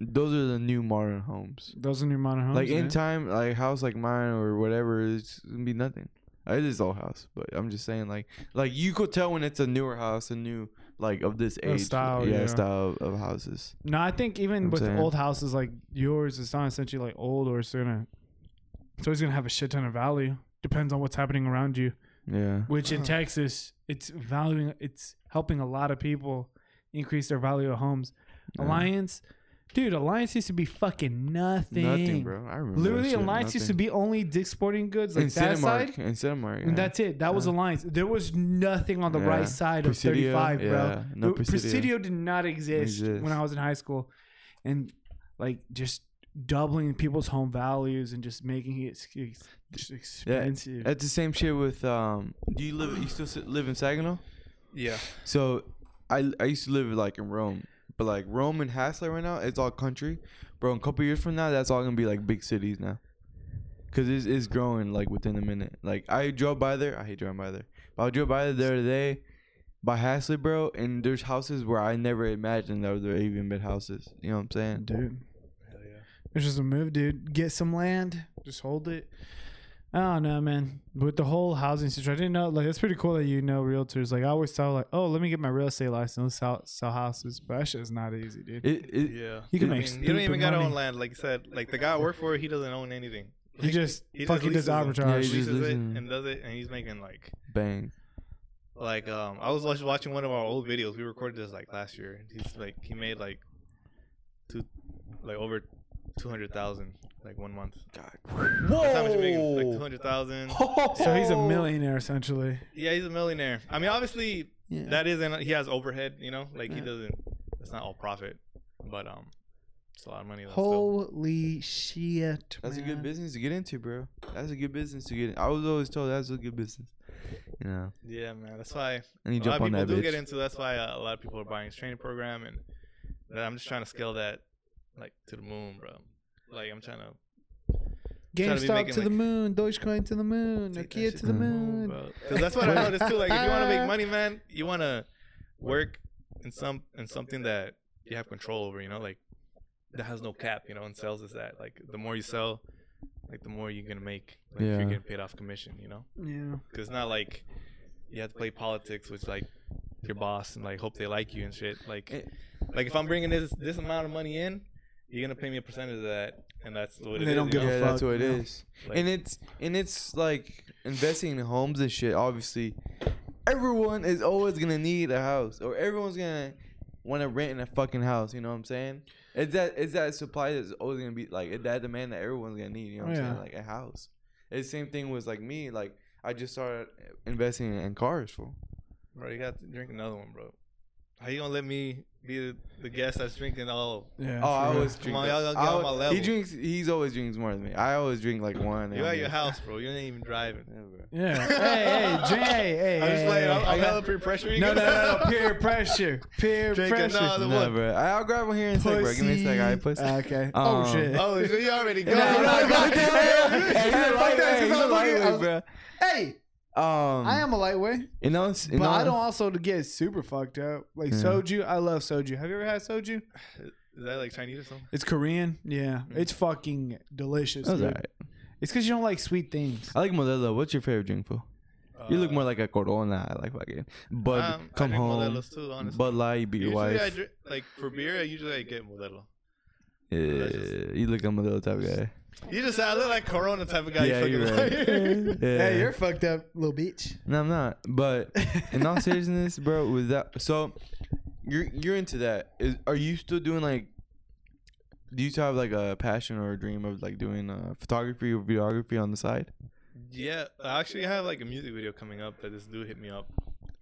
those are the new modern homes. Those are new modern homes. like in yeah. time, like a house like mine or whatever, it's gonna be nothing. Uh, It is old house, but I'm just saying like like you could tell when it's a newer house, a new like of this age style, yeah, yeah. style of, of houses. No, I think even I'm with saying. old houses like yours, it's not essentially like old or it's gonna it's always gonna have a shit ton of value. Depends on what's happening around you. Yeah, Which in Texas, it's valuing it's helping a lot of people increase their value of homes. Yeah. Alliance, dude, Alliance used to be fucking nothing. nothing, bro. I remember. Literally, that shit, Alliance used to be only Dick's Sporting Goods, like in that Cinemark, side. in Cinemark, And that's it. That was Alliance. There was nothing on the Yeah. right side of Presidio, 35, bro. yeah. No No, Presidio. Presidio did not exist, exist. when I was in high school. And like just doubling people's home values and just making it ex- ex- just expensive. That's the same shit with um. Do you live? You still live in Saginaw? yeah, So I I used to live like in Rome, but like Rome and Haslet right now, it's all country, bro. In a couple years from now, that's all gonna be like big cities now, cause it's, it's growing like within a minute. Like I drove by there, I hate driving by there, but I drove by there the other day, by Haslet, bro, and there's houses where I never imagined that there even been houses. You know what I'm saying? dude. Hell yeah. It's just a move, dude. Get some land, just hold it. I don't know, man. With the whole housing situation, I didn't know. Like, it's pretty cool that you know realtors. Like, I always thought, like, oh, let me get my real estate license, let's sell sell houses. But that shit is not easy, dude. It, it Yeah, You can I make mean, you don't even stupid gotta own land, like you said. Like the guy I work for, he doesn't own anything. he just he fucking just does leases arbitrage. Yeah, He he just leases it and does it, and he's making like bang. like um. I was watching one of our old videos. We recorded this like last year. He's like he made like two, like over two hundred thousand like one month. God. That's how much he making, like two hundred thousand. so he's a millionaire essentially. Yeah, he's a millionaire. I mean, obviously Yeah. that isn't. He has overhead, you know. Like he doesn't. It's not all profit, but um, it's a lot of money. Though, still. Holy shit! That's a good business to get into, bro. That's a good business to get. In. I was always told that's a good business. You know, Yeah, man. That's why and you a lot of on people that do bitch. get into. That's why uh, a lot of people are buying his training program, and I'm just trying to scale that like to the moon, bro. Like I'm trying to trying to be GameStop to the like- moon, Dogecoin to the moon, take that Nokia to the moon. Because that's what I *laughs* noticed too. Like if you want to make money, man, you want to work in some in something that you have control over. You know, like that has no cap. You know, and sales is that. Like the more you sell, like the more you're gonna make. Like if Yeah. you're getting paid off commission. You know. Yeah. Because it's not like you have to play politics with like your boss and like hope they like you and shit. Like, Eh. like if I'm bringing this this amount of money in, you're gonna pay me a percentage of that, and that's what it They is, don't you give know? a yeah, that's what it you know? is. Like- and it's and it's like investing in homes and shit. Obviously, everyone is always gonna need a house, or everyone's gonna want to rent in a fucking house. You know what I'm saying? It's that it's that supply that's always gonna be like it's that demand that everyone's gonna need. You know what I'm oh, Yeah. saying? Like a house. It's the same thing with like me. Like I just started investing in cars for. Bro, you got to drink another one, bro. How you gonna let me be the, the guest that's drinking all? Yeah. Oh, I for real. always Come drink. on, y'all gotta get I on my al- He drinks. He's always drinks more than me. I always drink like one. You at your house, bro. You ain't even driving. Yeah, bro. Yeah. hey, hey, Jay, hey, hey, I'm just hey, like, hey. I'm, I I'm hella peer pressure. no, no, no, no, peer pressure, peer Drinking pressure. another Nah, one. bro. I'll grab one here in a sec, bro. Give me a sec. I pussy. Okay. Um, oh shit. Oh, so you already No, got no, no, it. no, Hey, Hey, he's a fuck that, lightweight, 'cause he's I a was looking- I lightweight, was- bro. Hey, Um, I am a lightweight, You know, it's- you but know, I don't also get super fucked up. Like Yeah. soju, I love soju. Have you ever had soju? *sighs* Is that like Chinese or something? It's Korean. Yeah, it's fucking delicious. That's dude. alright. It's because you don't like sweet things. I like Modelo. What's your favorite drink, fool? You look Uh, more like a Corona. I like fucking Bud. um, I come drink home. Modelo's too, honestly. Bud Light. Be your Usually I drink, like for beer, I usually I get Modelo. Yeah, you look like a Modelo type of guy. You just I look like Corona type of guy. yeah, you you're right. *laughs* yeah. Hey, you're fucked up, little bitch. No, I'm not. But in all *laughs* seriousness, bro, with that, so you're you're into that. Is are you still doing like? Do you still have like a passion or a dream of like doing uh, photography or videography on the side? yeah, I actually have like a music video coming up that this dude hit me up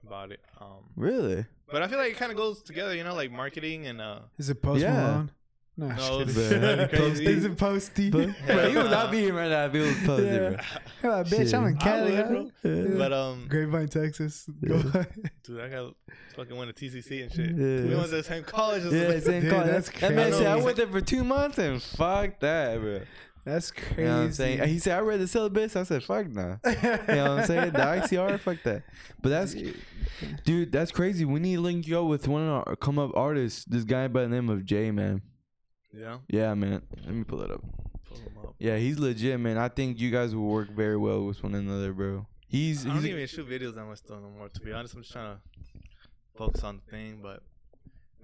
about it. Um, Really? but I feel like it kind of goes together, you know, like marketing and uh. Is it Post Yeah. Malone? No, No, just it's kidding. that'd be. Is it Posty? But, *laughs* bro, you would not be here right now if it was Posty, Yeah. Come on, bitch, I'm in I Cali. would, huh? bro. Yeah. But um, Grapevine, Texas. Yeah. dude, I got fucking went to TCC and shit. Yeah. We went to the same college. As Yeah, the- same Dude, call. that's That man said I crazy. went there for two months and fuck that, bro. That's crazy. You know what I'm saying? He said I read the syllabus. I said fuck nah. You know what I'm saying? The ICR, fuck that. But that's, dude, that's crazy. We need to link you up with one of our come up artists. This guy by the name of Jay, man. Yeah. Yeah, man. Let me pull it up. Pull 'em up. Yeah, he's legit, man. I think you guys will work very well with one another, bro. He's I he's don't even shoot videos that much though no more. To be honest, I'm just trying to focus on the thing. But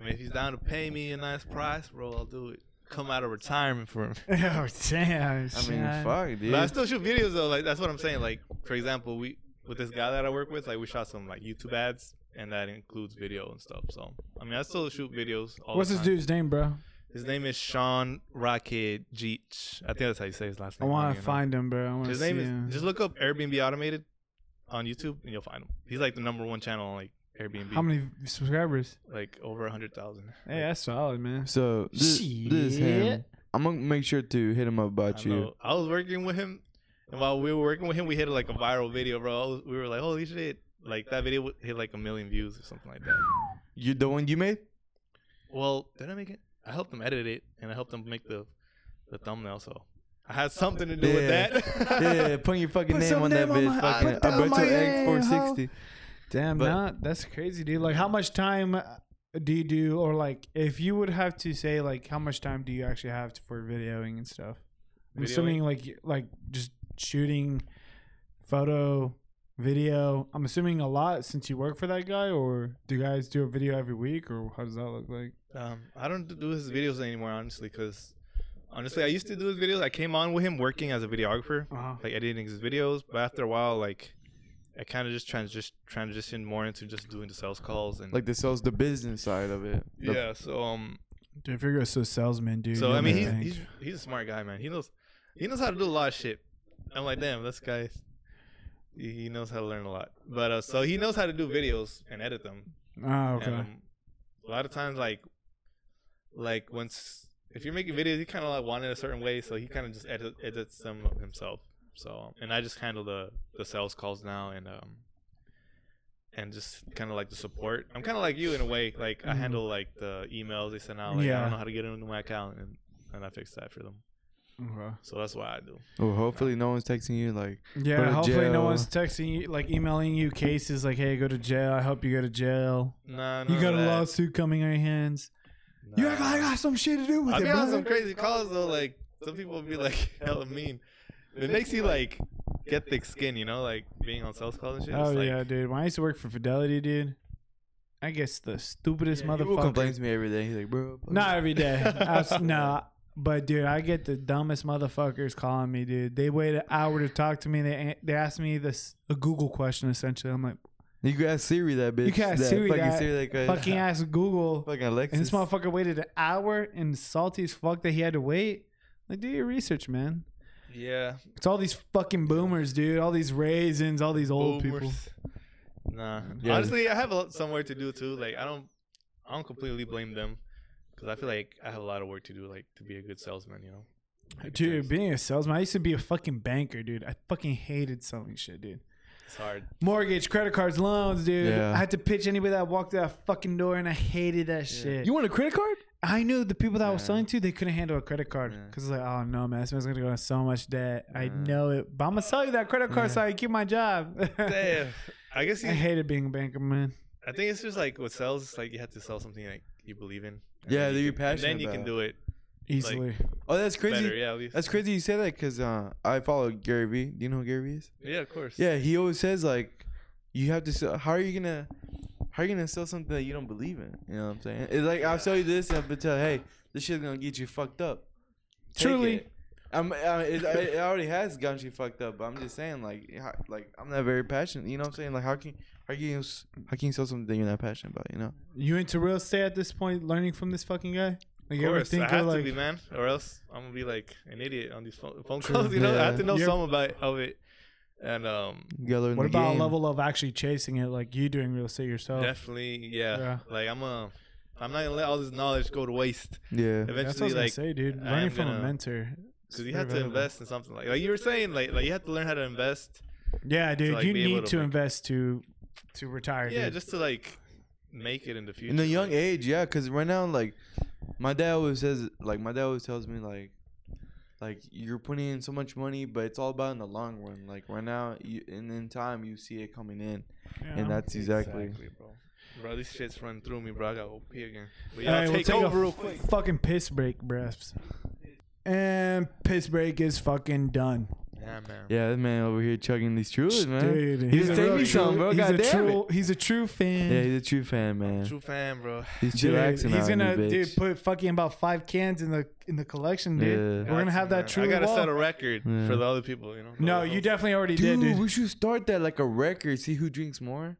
I mean, if he's down to pay me a nice price, bro, I'll do it. Come out of retirement for him. *laughs* oh, damn. I mean, son. fuck, dude. But I still shoot videos though. Like that's what I'm saying. Like for example, we with this guy that I work with, like we shot some like YouTube ads, and that includes video and stuff. So I mean, I still shoot videos. All What's the this dude's name, bro? His name is Sean Rocket Jeech. I think that's how you say his last name. I want to find him, bro. I want to His see name him. is. Just look up Airbnb Automated on YouTube, and you'll find him. He's like the number one channel on like Airbnb. How many subscribers? Like over a hundred thousand. Hey, that's solid, man. so this, this is him. I'm gonna make sure to hit him up I, about you. know. I was working with him, and while we were working with him, we hit like a viral video, bro. I was- we were like, holy shit! Like that video hit like a million views or something like that. You the one you made? Well, did I make it? I helped them edit it, and I helped them make the the thumbnail. So I had *laughs* something to do with that. *laughs* yeah, putting your fucking Put name some on that on bitch. my- fucking put that Alberto X 460. Damn, But- nah, that's crazy, dude. Like, how much time uh, do you do, or like, if you would have to say, like, how much time do you actually have to, for videoing and stuff? I'm Videoing? assuming, like, like just shooting photo, video. I'm assuming a lot since you work for that guy, or do you guys do a video every week, or how does that look like? Um, I don't do his videos anymore, honestly, because honestly, I used to do his videos. I came on with him working as a videographer, Uh-huh. like editing his videos. But after a while, like I kind of just transi- transitioned more into just doing the sales calls and Like the sales, the business side of it. The- yeah. So um, Dude, if you're a so salesman, dude. so I mean, he's, he's he's a smart guy, man. He knows he knows how to do a lot of shit. I'm like, damn, this guy. He he knows how to learn a lot, but uh, so he knows how to do videos and edit them. oh, okay. And, um, a lot of times, like, like once if you're making videos, you kind of like want it a certain way, so he kind of just edit, edits them himself. So, and I just handle the the sales calls now, and um, and just kind of like the support. I'm kind of like you in a way. Like I Mhm. handle like the emails they send out. Like I don't know how to get into my account, and and I fix that for them. Okay. So that's what I do. Well, hopefully no one's texting you like, Yeah, Go to hopefully no one's texting you, like emailing you cases like, "Hey, go to jail. I hope you go to jail. Nah, You got a that. lawsuit coming on your hands. Nah. You act like I got some shit to do with I it, be on bro." some crazy calls though. Like some people be like *laughs* hella mean. It makes you like get thick skin, you know, like being on sales calls and shit. Oh like, yeah, dude. When I used to work for Fidelity, dude, I guess the stupidest he will motherfucker. complain to me every day. He's like, bro. Not every day. That's- *laughs* no, but dude, I get the dumbest motherfuckers calling me, dude. They wait an hour to talk to me. They they ask me this a Google question essentially. I'm like, You can ask Siri that bitch. You can ask that Siri fucking that. Siri that guy. fucking ask *laughs* Google. fucking Alexis. And this motherfucker waited an hour and salty as fuck that he had to wait. Like, do your research, man. yeah, It's all these fucking boomers, dude. All these raisins, all these old people. Nah, Yeah. honestly, I have a lot, somewhere to do too. Like I don't, I don't completely blame them because I feel like I have a lot of work to do, like to be a good salesman. You know, Make Dude, sense. being a salesman, I used to be a fucking banker, dude. I fucking hated selling shit, dude. it's hard. Mortgage, credit cards, loans, dude. Yeah. I had to pitch anybody that walked through that fucking door, and I hated that shit. You want a credit card? I knew the people that I was selling to, they couldn't handle a credit card Yeah. because it's like, oh no, man, this man's gonna go into so much debt. I know it, but I'm gonna sell you that credit card Yeah. so I can keep my job. Damn. I guess *laughs* you, I hated being a banker, man. I think it's just like what sells. It's like you have to sell something like you believe in. Yeah, then that you you're can- passionate Then you can do it Easily. Oh, that's crazy. better. Yeah, at least. That's crazy you say that because uh, I follow Gary Vee. Do you know who Gary Vee is? Yeah, of course. Yeah, he always says like, you have to sell. How are you gonna, how are you gonna sell something that you don't believe in? You know what I'm saying? It's like I'll sell you this, and I'll but tell, hey, this shit's gonna get you fucked up. Take Truly. it. I'm, uh, it, it already has gotten you fucked up, but I'm just saying, like, how- like I'm not very passionate. You know what I'm saying? Like, how can how can you s- how can you sell something that you're not passionate about? You know? You into real estate at this point, learning from this fucking guy? Like, Of you course, think I have like, to be man, or else I'm gonna be like an idiot on these phone, phone calls. You *laughs* know, I have to know You're- some about of it, and um, You gotta learn what the about game. a level of actually chasing it, like you doing real estate yourself? definitely, yeah. Yeah. Like I'm a, I'm not gonna let all this knowledge go to waste. Yeah. That's what I Eventually, was gonna like, say, dude. Learning from a gonna- mentor. Because you Very have to valuable. invest in something like like you were saying, like like you have to learn how to invest. Yeah, dude, like, you need to to make- invest to to retire. Yeah, dude. just to like make it in the future. in a young like, age yeah because right now like my dad always says like my dad always tells me like like you're putting in so much money but it's all about in the long run like right now you, and in time you see it coming in Yeah. and that's exactly, bro. Bro, these shits run through me, bro. I gotta go pee again. But yeah, Hey, I'll we'll take take over a real quick. fucking piss break, breaths. And piss break is fucking done. Yeah, man. yeah this man over here chugging these truths man Dude, He he's just a take me some, bro. He's a God damn true, he's a true fan. yeah he's a true fan man True fan, bro. he's chillaxing he's gonna in this dude put fucking about five cans in the in the collection, dude. Yeah. We're gonna have that true I gotta wall. set a record Yeah. for the other people, you know. No, you definitely already did, Dude, dude. we should start that like a record. See who drinks more.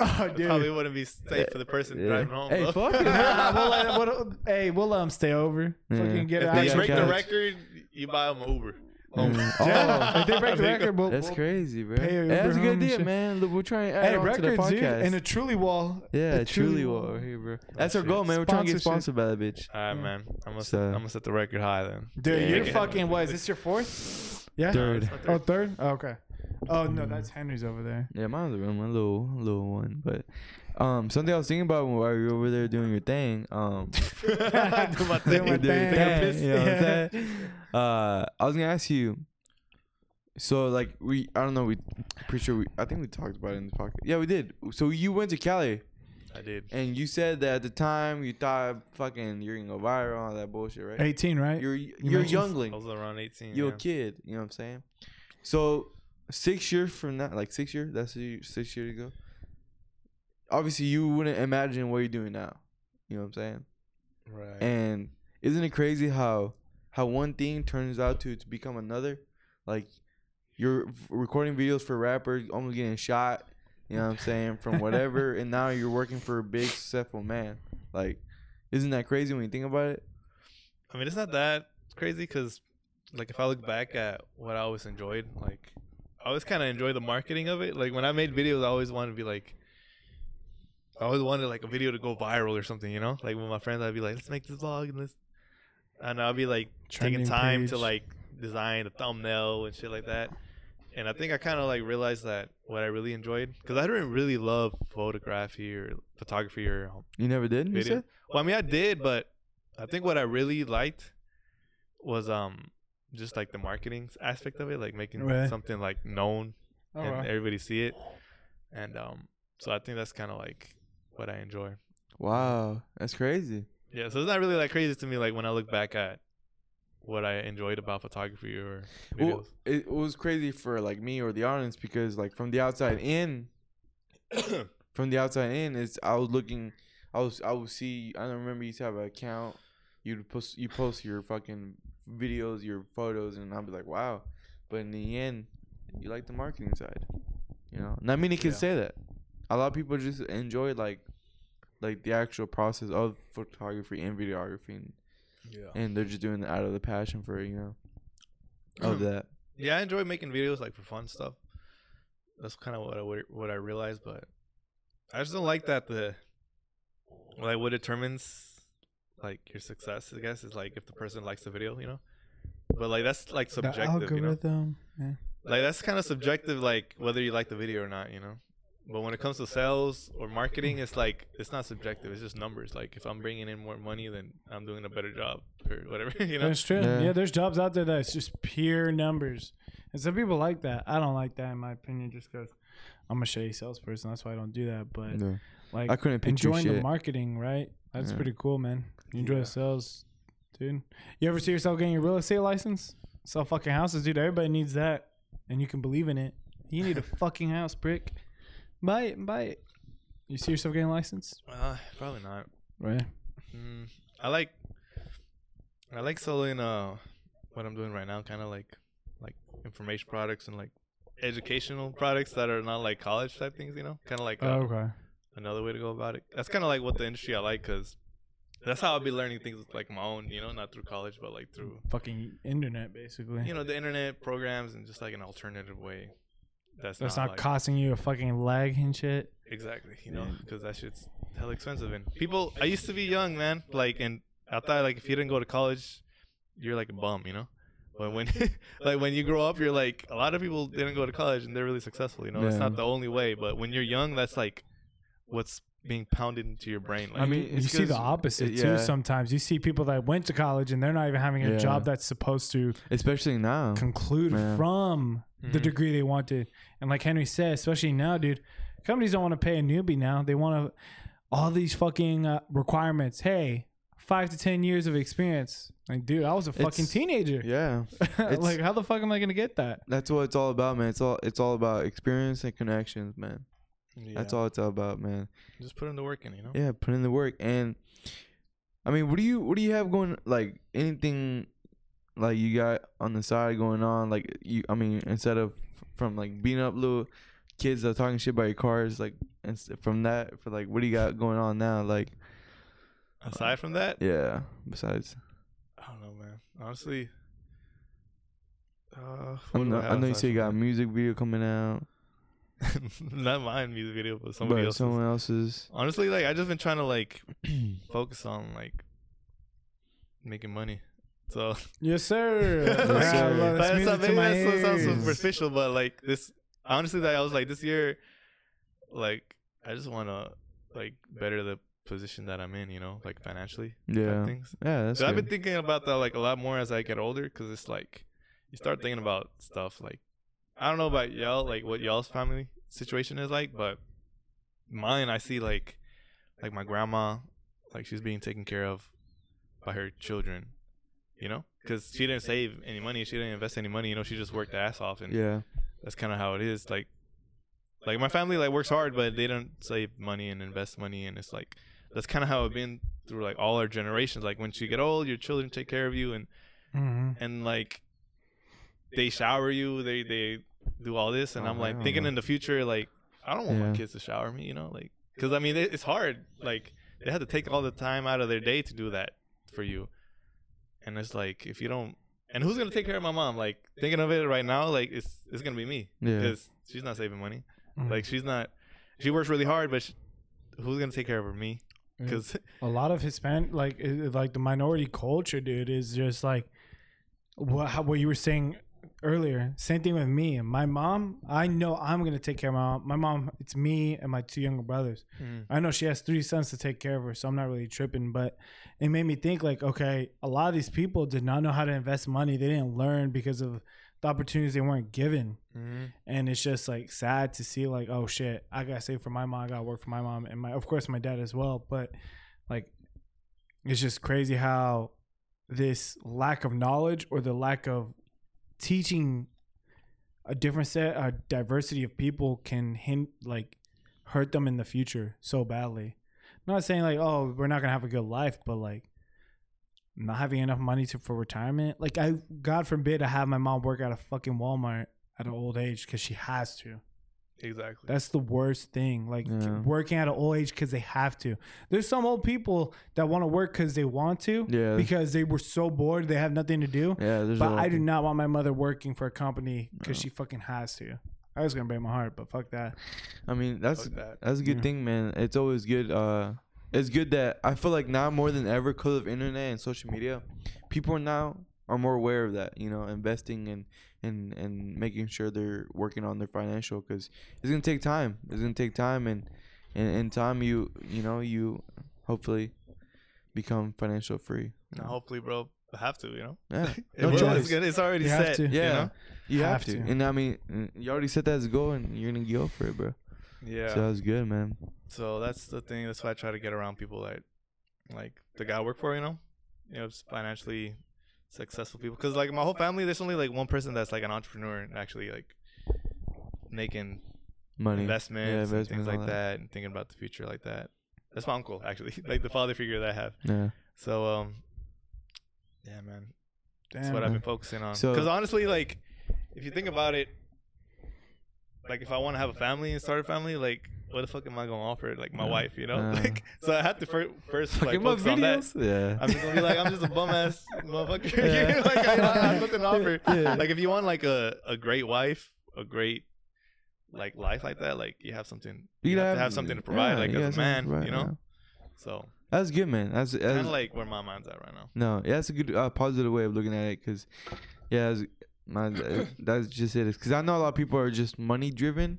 Oh, It dude. probably wouldn't be safe for the person Yeah. driving home. Hey, fuck it. Nah, *laughs* we'll let, we'll, hey, we'll let him stay over. Yeah. Fucking get If it they Yeah, break the record, you buy them Uber. home. *laughs* Yeah, Oh. *laughs* if they break the There you go. record, we'll, That's we'll- crazy, bro. pay Hey, Uber that's a good and idea, shit. man. Look, we're trying to add Hey, on to the records, dude, and a truly wall. yeah, a truly Truly Wall. over here, bro. That's our goal, man. We're trying to get sponsored by that bitch. All right, man. I'm gonna, So- set, I'm gonna set the record high then. Dude, Yeah. you're fucking. What is this your fourth? Yeah. Third. Oh, third. Oh, okay. Oh no, that's Henry's over there. Yeah, mine's around my little little one, but um, something I was thinking about while you were over there doing your thing, um, *laughs* Do my *laughs* Doing doing thing. thing, you know what I'm saying? Uh, I was gonna ask you. So like we, I don't know, we pretty sure we, I think we talked about it in the podcast. Yeah, we did. So you went to Cali, I did. and you said that at the time you thought fucking you're gonna go viral, all that bullshit, right? 18, right? You're you're a youngling. I was around 18. you're yeah. a kid. You know what I'm saying? So six years from now, like six years, that's six years ago. Obviously, you wouldn't imagine what you're doing now. You know what I'm saying? Right. And isn't it crazy how how one thing turns out to to become another? Like you're recording videos for rappers, almost getting shot. You know what I'm saying? From whatever, *laughs* and now you're working for a big successful man. Like, isn't that crazy when you think about it? I mean, it's not that crazy because, like, if I look back at what I always enjoyed, like, I always kind of enjoy the marketing of it. Like, when I made videos, I always wanted to be like, I always wanted like a video to go viral or something, you know? Like with my friends, I'd be like, let's make this vlog and let's, and I'll be like Trending taking time to like design a thumbnail and shit like that. And I think I kind of like realized that what I really enjoyed because I didn't really love photography or photography or um, You never did. You said? Well, I mean, I did, but I think what I really liked was um just like the marketing aspect of it, like making Right. something like known Oh, and wow. everybody see it. And um, so I think that's kind of like what I enjoy. Wow, that's crazy. Yeah, so it's not really that crazy to me. Like when I look back at what I enjoyed about photography or videos. Well, it was crazy for like me or the audience because like from the outside in, *coughs* from the outside in, it's I was looking, I was I would see. I don't remember you used to have an account. You'd post you post your fucking videos, your photos, and I'll be like, wow. But in the end, you like the marketing side, you know. Not many can Yeah. say that. A lot of people just enjoy like, like the actual process of photography and videography, and, yeah. and they're just doing it out of the passion for it, you know, *clears throat* of that. Yeah, I enjoy making videos like for fun stuff. That's kind of what I what I realized, but I just don't like that the like what determines like your success. I guess is like if the person likes the video, you know. But like that's like The subjective, you know. Yeah. Like that's kind of subjective, like whether you like the video or not, you know. But when it comes to sales or marketing, it's like it's not subjective. It's just numbers. Like if I'm bringing in more money, then I'm doing a better job or whatever. *laughs* You know. That's true. Yeah. Yeah. there's jobs out there that's just pure numbers, and some people like that. I don't like that in my opinion, just because I'm a shitty salesperson. That's why I don't do that. But Yeah. like, I couldn't picture enjoying the marketing, right? That's Yeah. pretty cool, man. You enjoy Yeah. sales, dude. You ever see yourself getting your real estate license? Sell fucking houses, dude. Everybody needs that, and you can believe in it. You need a *laughs* fucking house, brick. Buy it buy it. You see yourself getting licensed, Uh, probably not. right? Mm, I like I like selling uh what I'm doing right now, kind of like like information products and like educational products that are not like college type things, you know, kind of like uh, Oh, okay. another way to go about it. That's kind of like what the industry I like because that's how I'll be learning things like my own, you know, not through college, but like through Fucking internet, basically. you know the internet programs and just like an alternative way. That's, That's not, not like, costing you a fucking leg and shit. Exactly, you know, because that shit's hell expensive. And people, I used to be young, man. Like, and I thought like if you didn't go to college, you're like a bum, you know. But when, *laughs* like, when you grow up, you're like a lot of people didn't go to college and they're really successful. You know, it's not the only way, but when you're young, that's like what's being pounded into your brain. Like, I mean, you see the opposite yeah. too. Sometimes you see people that went to college and they're not even having a Yeah. job that's supposed to especially now. conclude Yeah. from the Mhm. degree they wanted. And like Henry said, especially now, dude, companies don't want to pay a newbie now. They want to all these fucking uh, requirements. Hey, five to ten years of experience. Like, dude, I was a fucking It's- teenager. Yeah, *laughs* like, how the fuck am I gonna get that? that's what it's all about, man. It's all it's all about experience and connections, man. That's all it's all about, man. Just put in the work in, you know. Yeah, put in the work. And I mean, what do you what do you have going? Like anything, like you got on the side going on? Like you, I mean, instead of from like beating up little kids that are talking shit about your cars, like and from that for like what do you got going on now? Like Aside from that, yeah, besides I don't know, man. Honestly, uh, I know, I know you say you got a music video coming out? *laughs* not my music video, but somebody but else's. someone else's. Honestly, like I just been trying to like *clears throat* focus on like making money. So *laughs* Yes, sir. *laughs* Yes, sir. well, that's That's music not, to maybe my that so- sounds superficial, but like this, honestly, that I was like this year, like I just want to like better the position that I'm in, you know, like financially. Yeah, Things. yeah, that's So I've been thinking about that like a lot more as I get older, because it's like you start thinking about stuff like I don't know about y'all, like what y'all's family situation is like, but mine I see like like my grandma, like she's being taken care of by her children, you know, because she didn't save any money, she didn't invest any money, you know, she just worked ass off, and Yeah, that's kind of how it is. Like, like my family like works hard, but they don't save money and invest money, and it's like that's kind of how it's been through like all our generations. Like once you get old, your children take care of you, and Mhm. and like they shower you, they they do all this, and Oh, I'm like thinking no. in the future, like I don't want Yeah. my kids to shower me, you know, like because I mean it, it's hard. Like they have to take all the time out of their day to do that for you, and it's like if you don't. And who's gonna take care of my mom? Like thinking of it right now, like it's it's gonna be me yeah, because she's not saving money. Mhm. Like she's not. She works really hard, but she, who's gonna take care of her? Me? Because a lot of Hispanic, like like the minority culture, dude, is just like what how, what you were saying earlier. Same thing with me. My mom, I know I'm gonna take care of my mom. My mom, it's me and my two younger brothers. Mm. I know she has three sons to take care of her, so I'm not really tripping. But it made me think like, okay, a lot of these people did not know how to invest money. They didn't learn because of the opportunities they weren't given. Mm-hmm. And it's just like sad to see like, oh shit, I gotta save for my mom, I gotta work for my mom, and my of course my dad as well. But like, it's just crazy how this lack of knowledge or the lack of teaching a different set, a diversity of people can hint like hurt them in the future so badly. not saying like, oh, we're not gonna have a good life, but like not having enough money to for retirement. Like I, God forbid, I have my mom work at a fucking Walmart at an old age because she has to. Exactly. That's the worst thing. Like Yeah. working at an old age because they have to. There's some old people that want to work because they want to. Yeah. Because they were so bored, they have nothing to do. yeah. There's But I do not want my mother working for a company because she fucking has to. I was gonna break my heart, but fuck that. I mean, that's that. that's a good Yeah. thing, man. It's always good. Uh, it's good that I feel like now more than ever, because of internet and social media, people are now are more aware of that. You know, investing and and and making sure they're working on their financial because it's gonna take time. It's gonna take time, and and in time you you know you hopefully become financial free. No, hopefully, bro, have to. You know, Yeah, *laughs* no was- choice. It's, good. it's already You have set. to. you Yeah, know? you have, Have to. to. and I mean, you already set that as a goal, and you're gonna go for it, bro. Yeah. So that's good, man. So that's the thing. That's why I try to get around people that, like the guy I work for. You know, you know, just financially successful people. Because like my whole family, there's only like one person that's like an entrepreneur and actually like making Money, investments, Yeah, and investments, things like that. and thinking about the future like that. That's my uncle actually, *laughs* like the father figure that I have. Yeah, So um, yeah, man, that's Damn. what I've been focusing on. So- Because honestly, like, if you think about it, like if I want to have a family and start a family, like, what the fuck am I gonna offer? Like my Yeah. wife, you know? Yeah. *laughs* Like, so I had to fir- first like focus on that. Yeah, I'm just gonna be like, I'm just a bum ass *laughs* motherfucker. *laughs* Yeah. like I, I have nothing to offer. Yeah. Like if you want like a, a great wife, a great like life like that, like you have something. You, have, to have something to provide, like you as a man, provide, you know. So That's good, man. That's, kind of like where my mind's at right now. no, yeah, that's a good uh, positive way of looking at it. Cause yeah, that's, my, uh, that's just it. Cause I know a lot of people are just money driven,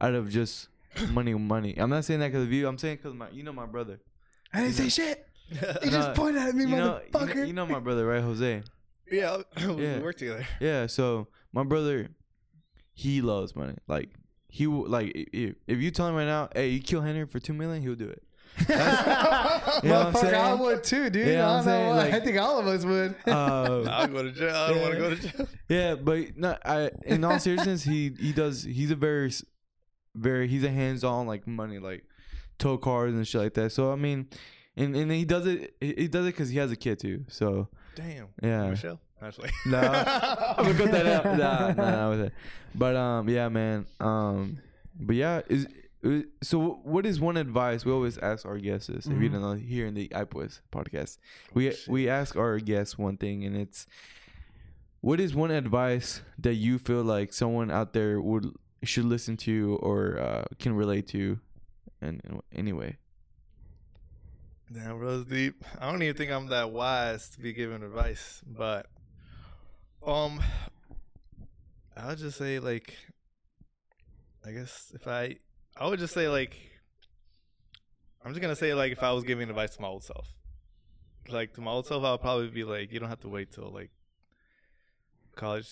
out of just *clears throat* money, money. I'm not saying that because of you. I'm saying because my, you know, my brother. I didn't say shit. *laughs* He just pointed at me, You know, you know, motherfucker. you know my brother, right, Jose? *laughs* yeah, *clears throat* we Yeah. work together. *laughs* Yeah. So my brother, he loves money. Like he like if, if you tell him right now, hey, you kill Henry for two million, he'll do it. That's, you know what I'm Motherfucker, I would too, dude. Yeah, I I'm saying, like- I think all of us would. Uh, I'll go to jail. I don't want to go to jail. yeah, but no, I in all seriousness, he he does. He's a very, very. He's a hands-on like money, like tow cars and shit like that. So I mean, and and he does it. He does it because he has a kid too. So Damn. Yeah. Michelle. Actually. No. I'm gonna *laughs* cut that out. Nah, nah, nah, with it. But um, yeah, man. Um, but yeah, is uh, so. What is one advice we always ask our guests? Is, If you Mhm. don't know, here in the iPods podcast, we we ask our guests one thing, and it's what is one advice that you feel like someone out there would should listen to or uh, can relate to, and anyway. Damn, bro, deep. I don't even think I'm that wise to be giving advice, but um, I'll just say like, I guess if I, I would just say like, I'm just gonna say like if I was giving advice to my old self, like to my old self, I would probably be like, you don't have to wait till like college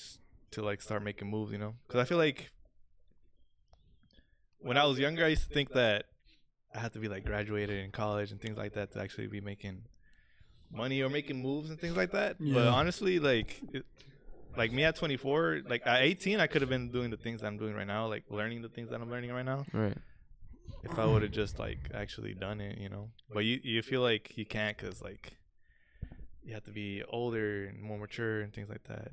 to like start making moves, you know? Because I feel like when I was younger, I used to think that I had to be like graduated in college and things like that to actually be making money or making moves and things like that. But honestly, like, it, like me at 24, like at 18, I could have been doing the things that I'm doing right now, like learning the things that I'm learning right now. Right. If I would have just like actually done it, you know. But you you feel like you can't because like you have to be older and more mature and things like that.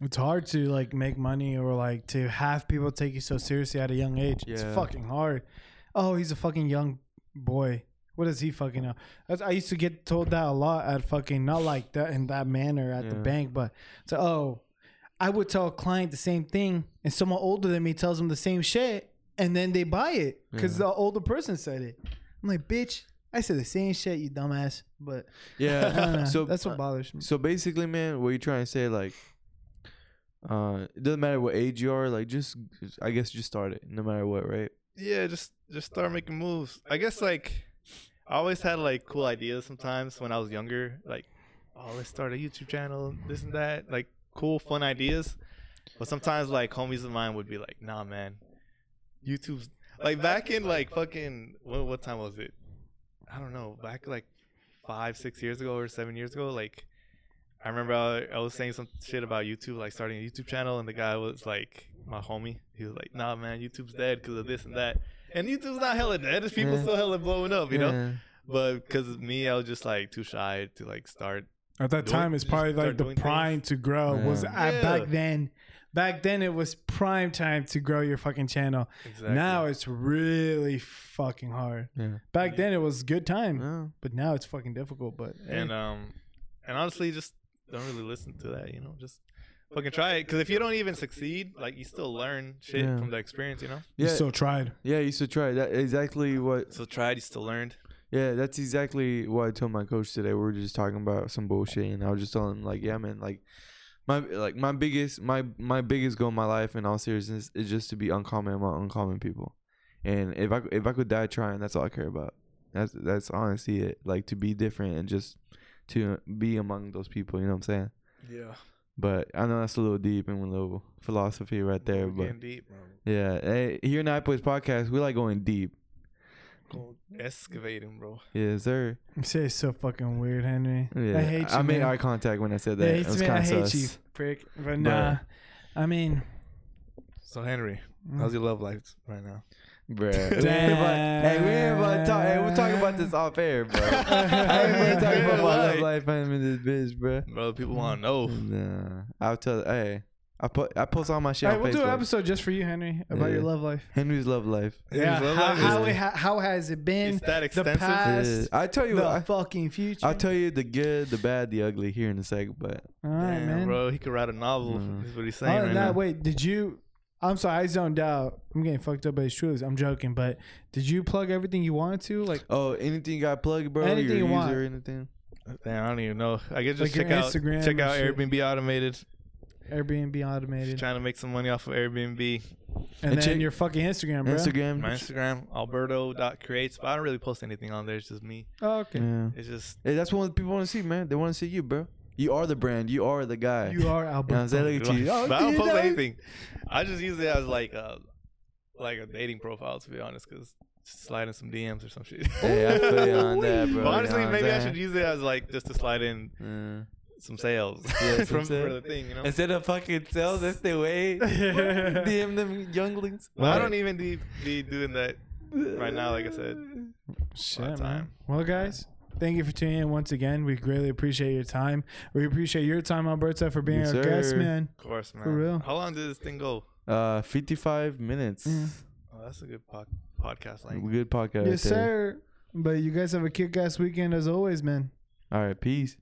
It's hard to like make money or like to have people take you so seriously at a young age. It's Yeah. fucking hard. Oh, he's a fucking young boy. What does he fucking know? That's, I used to get told that a lot at fucking not like that in that manner at the Yeah. bank, but so oh, I would tell a client the same thing, and someone older than me tells them the same shit, and then they buy it because Yeah. the older person said it. I'm like, bitch, I said the same shit, you dumbass. But I don't Yeah. *laughs* so that's what uh, bothers me. So basically, man, what you trying to say, like, uh, it doesn't matter what age you are, like, just, I guess, just start it, no matter what, right? Yeah, just just start making moves. I guess like I always had like cool ideas sometimes when I was younger, like oh let's start a YouTube channel, this and that, like cool fun ideas. But sometimes like homies of mine would be like, nah man, YouTube's like back in like fucking what what time was it? I don't know, back like five six years ago or seven years ago, like. I remember I, I was saying some shit about YouTube, like starting a YouTube channel, and the guy was like, my homie, he was like, "Nah, man, YouTube's dead because of this and that." And YouTube's not hella dead; it's people Yeah. still hella blowing up, you know. Yeah. But because of me, I was just like too shy to like start. At that doing- time, it's probably like the prime things. to grow. Was Yeah. at Yeah. back then. Back then, it was prime time to grow your fucking channel. Exactly. Now it's really fucking hard. Yeah. Back then, it was good time, Yeah. but now it's fucking difficult. But and um, and honestly, just don't really listen to that. You know, just fucking try it. Because if you don't even succeed, like you still learn shit Yeah. from the experience. You know. you still tried. Yeah, you should try that. Exactly what. So tried, it. You still learned. Yeah, that's exactly what I told my coach today. We were just talking about some bullshit, and I was just telling him like, yeah, man, like my like my biggest my my biggest goal in my life, in all seriousness, is just to be uncommon among uncommon people. And if I if I could die trying, that's all I care about. That's that's honestly it. Like to be different and just to be among those people. You know what I'm saying? Yeah. But I know that's a little deep and a little philosophy right there. We're But getting deep, bro. yeah, hey, here in Night Boys podcast, we like going deep. Go excavating, bro. Yes, sir. You say it's so fucking weird, Henry. Yeah, I hate you. I made man. eye contact when I said that. it's it was me. I kind hate of you, sus. prick. But nah, I mean, So Henry, mm. how's your love life right now? Bruh. We about- hey, we ain't about to talk. Hey, we'll talk about this off air, bro. *laughs* I ain't gonna talk about my love life. I'm in this bitch, bro. Bro, people want to know. Nah, I'll tell. Hey, I put I post all my shit All on right, we'll do an episode just for you, Henry, about your love life. Henry's love life. Yeah, love how, life how, is- it ha- how has it been? It's that the past, Yeah. I tell you, the what, I, fucking future. I'll tell you the good, the bad, the ugly here in a sec. But All right, Damn, man. bro, he could write a novel. Mm. Is what he's saying Oh, right nah, now. wait, did you? I'm sorry, I zoned out. I'm getting fucked up by these truths. I'm joking, but did you plug everything you wanted to? Like, oh, anything you got plugged, bro? Anything your you user, want. or anything? Damn, I don't even know. I guess just Like your check out Instagram check and out shit. Airbnb automated. Airbnb Just automated, trying to make some money off of Airbnb. and, And then check- your fucking Instagram, bro. Instagram. My Instagram, alberto.creates. But I don't really post anything on there. It's just me. Oh, okay. Yeah. It's just Hey, that's what people want to see, man. They want to see you, bro. You are the brand. You are the guy. You are You know Alberto. I'm saying? Look at you. Oh, but I don't post anything. I just use it as like a like a dating profile to be honest, because slide in some DMs or some shit. Hey, I feel you *laughs* on that, bro. But honestly, You know what I'm maybe I should use it as like just to slide in Yeah. some sales Yeah, some *laughs* from sales. for the thing, you know. Instead of fucking sales, that's the way. *laughs* DM them younglings. Well, I don't even be, be doing that right now. Like I said, Shit, time. Well, guys, thank you for tuning in once again. We greatly appreciate your time. We appreciate your time, Alberto, for being Yes, our guest, man. of course, man. For real. How long did this thing go? Uh, 55 minutes. Mm. Oh, that's a good po- podcast length. Good podcast. yes, right there. sir. But you guys have a kick-ass weekend as always, man. All right, peace.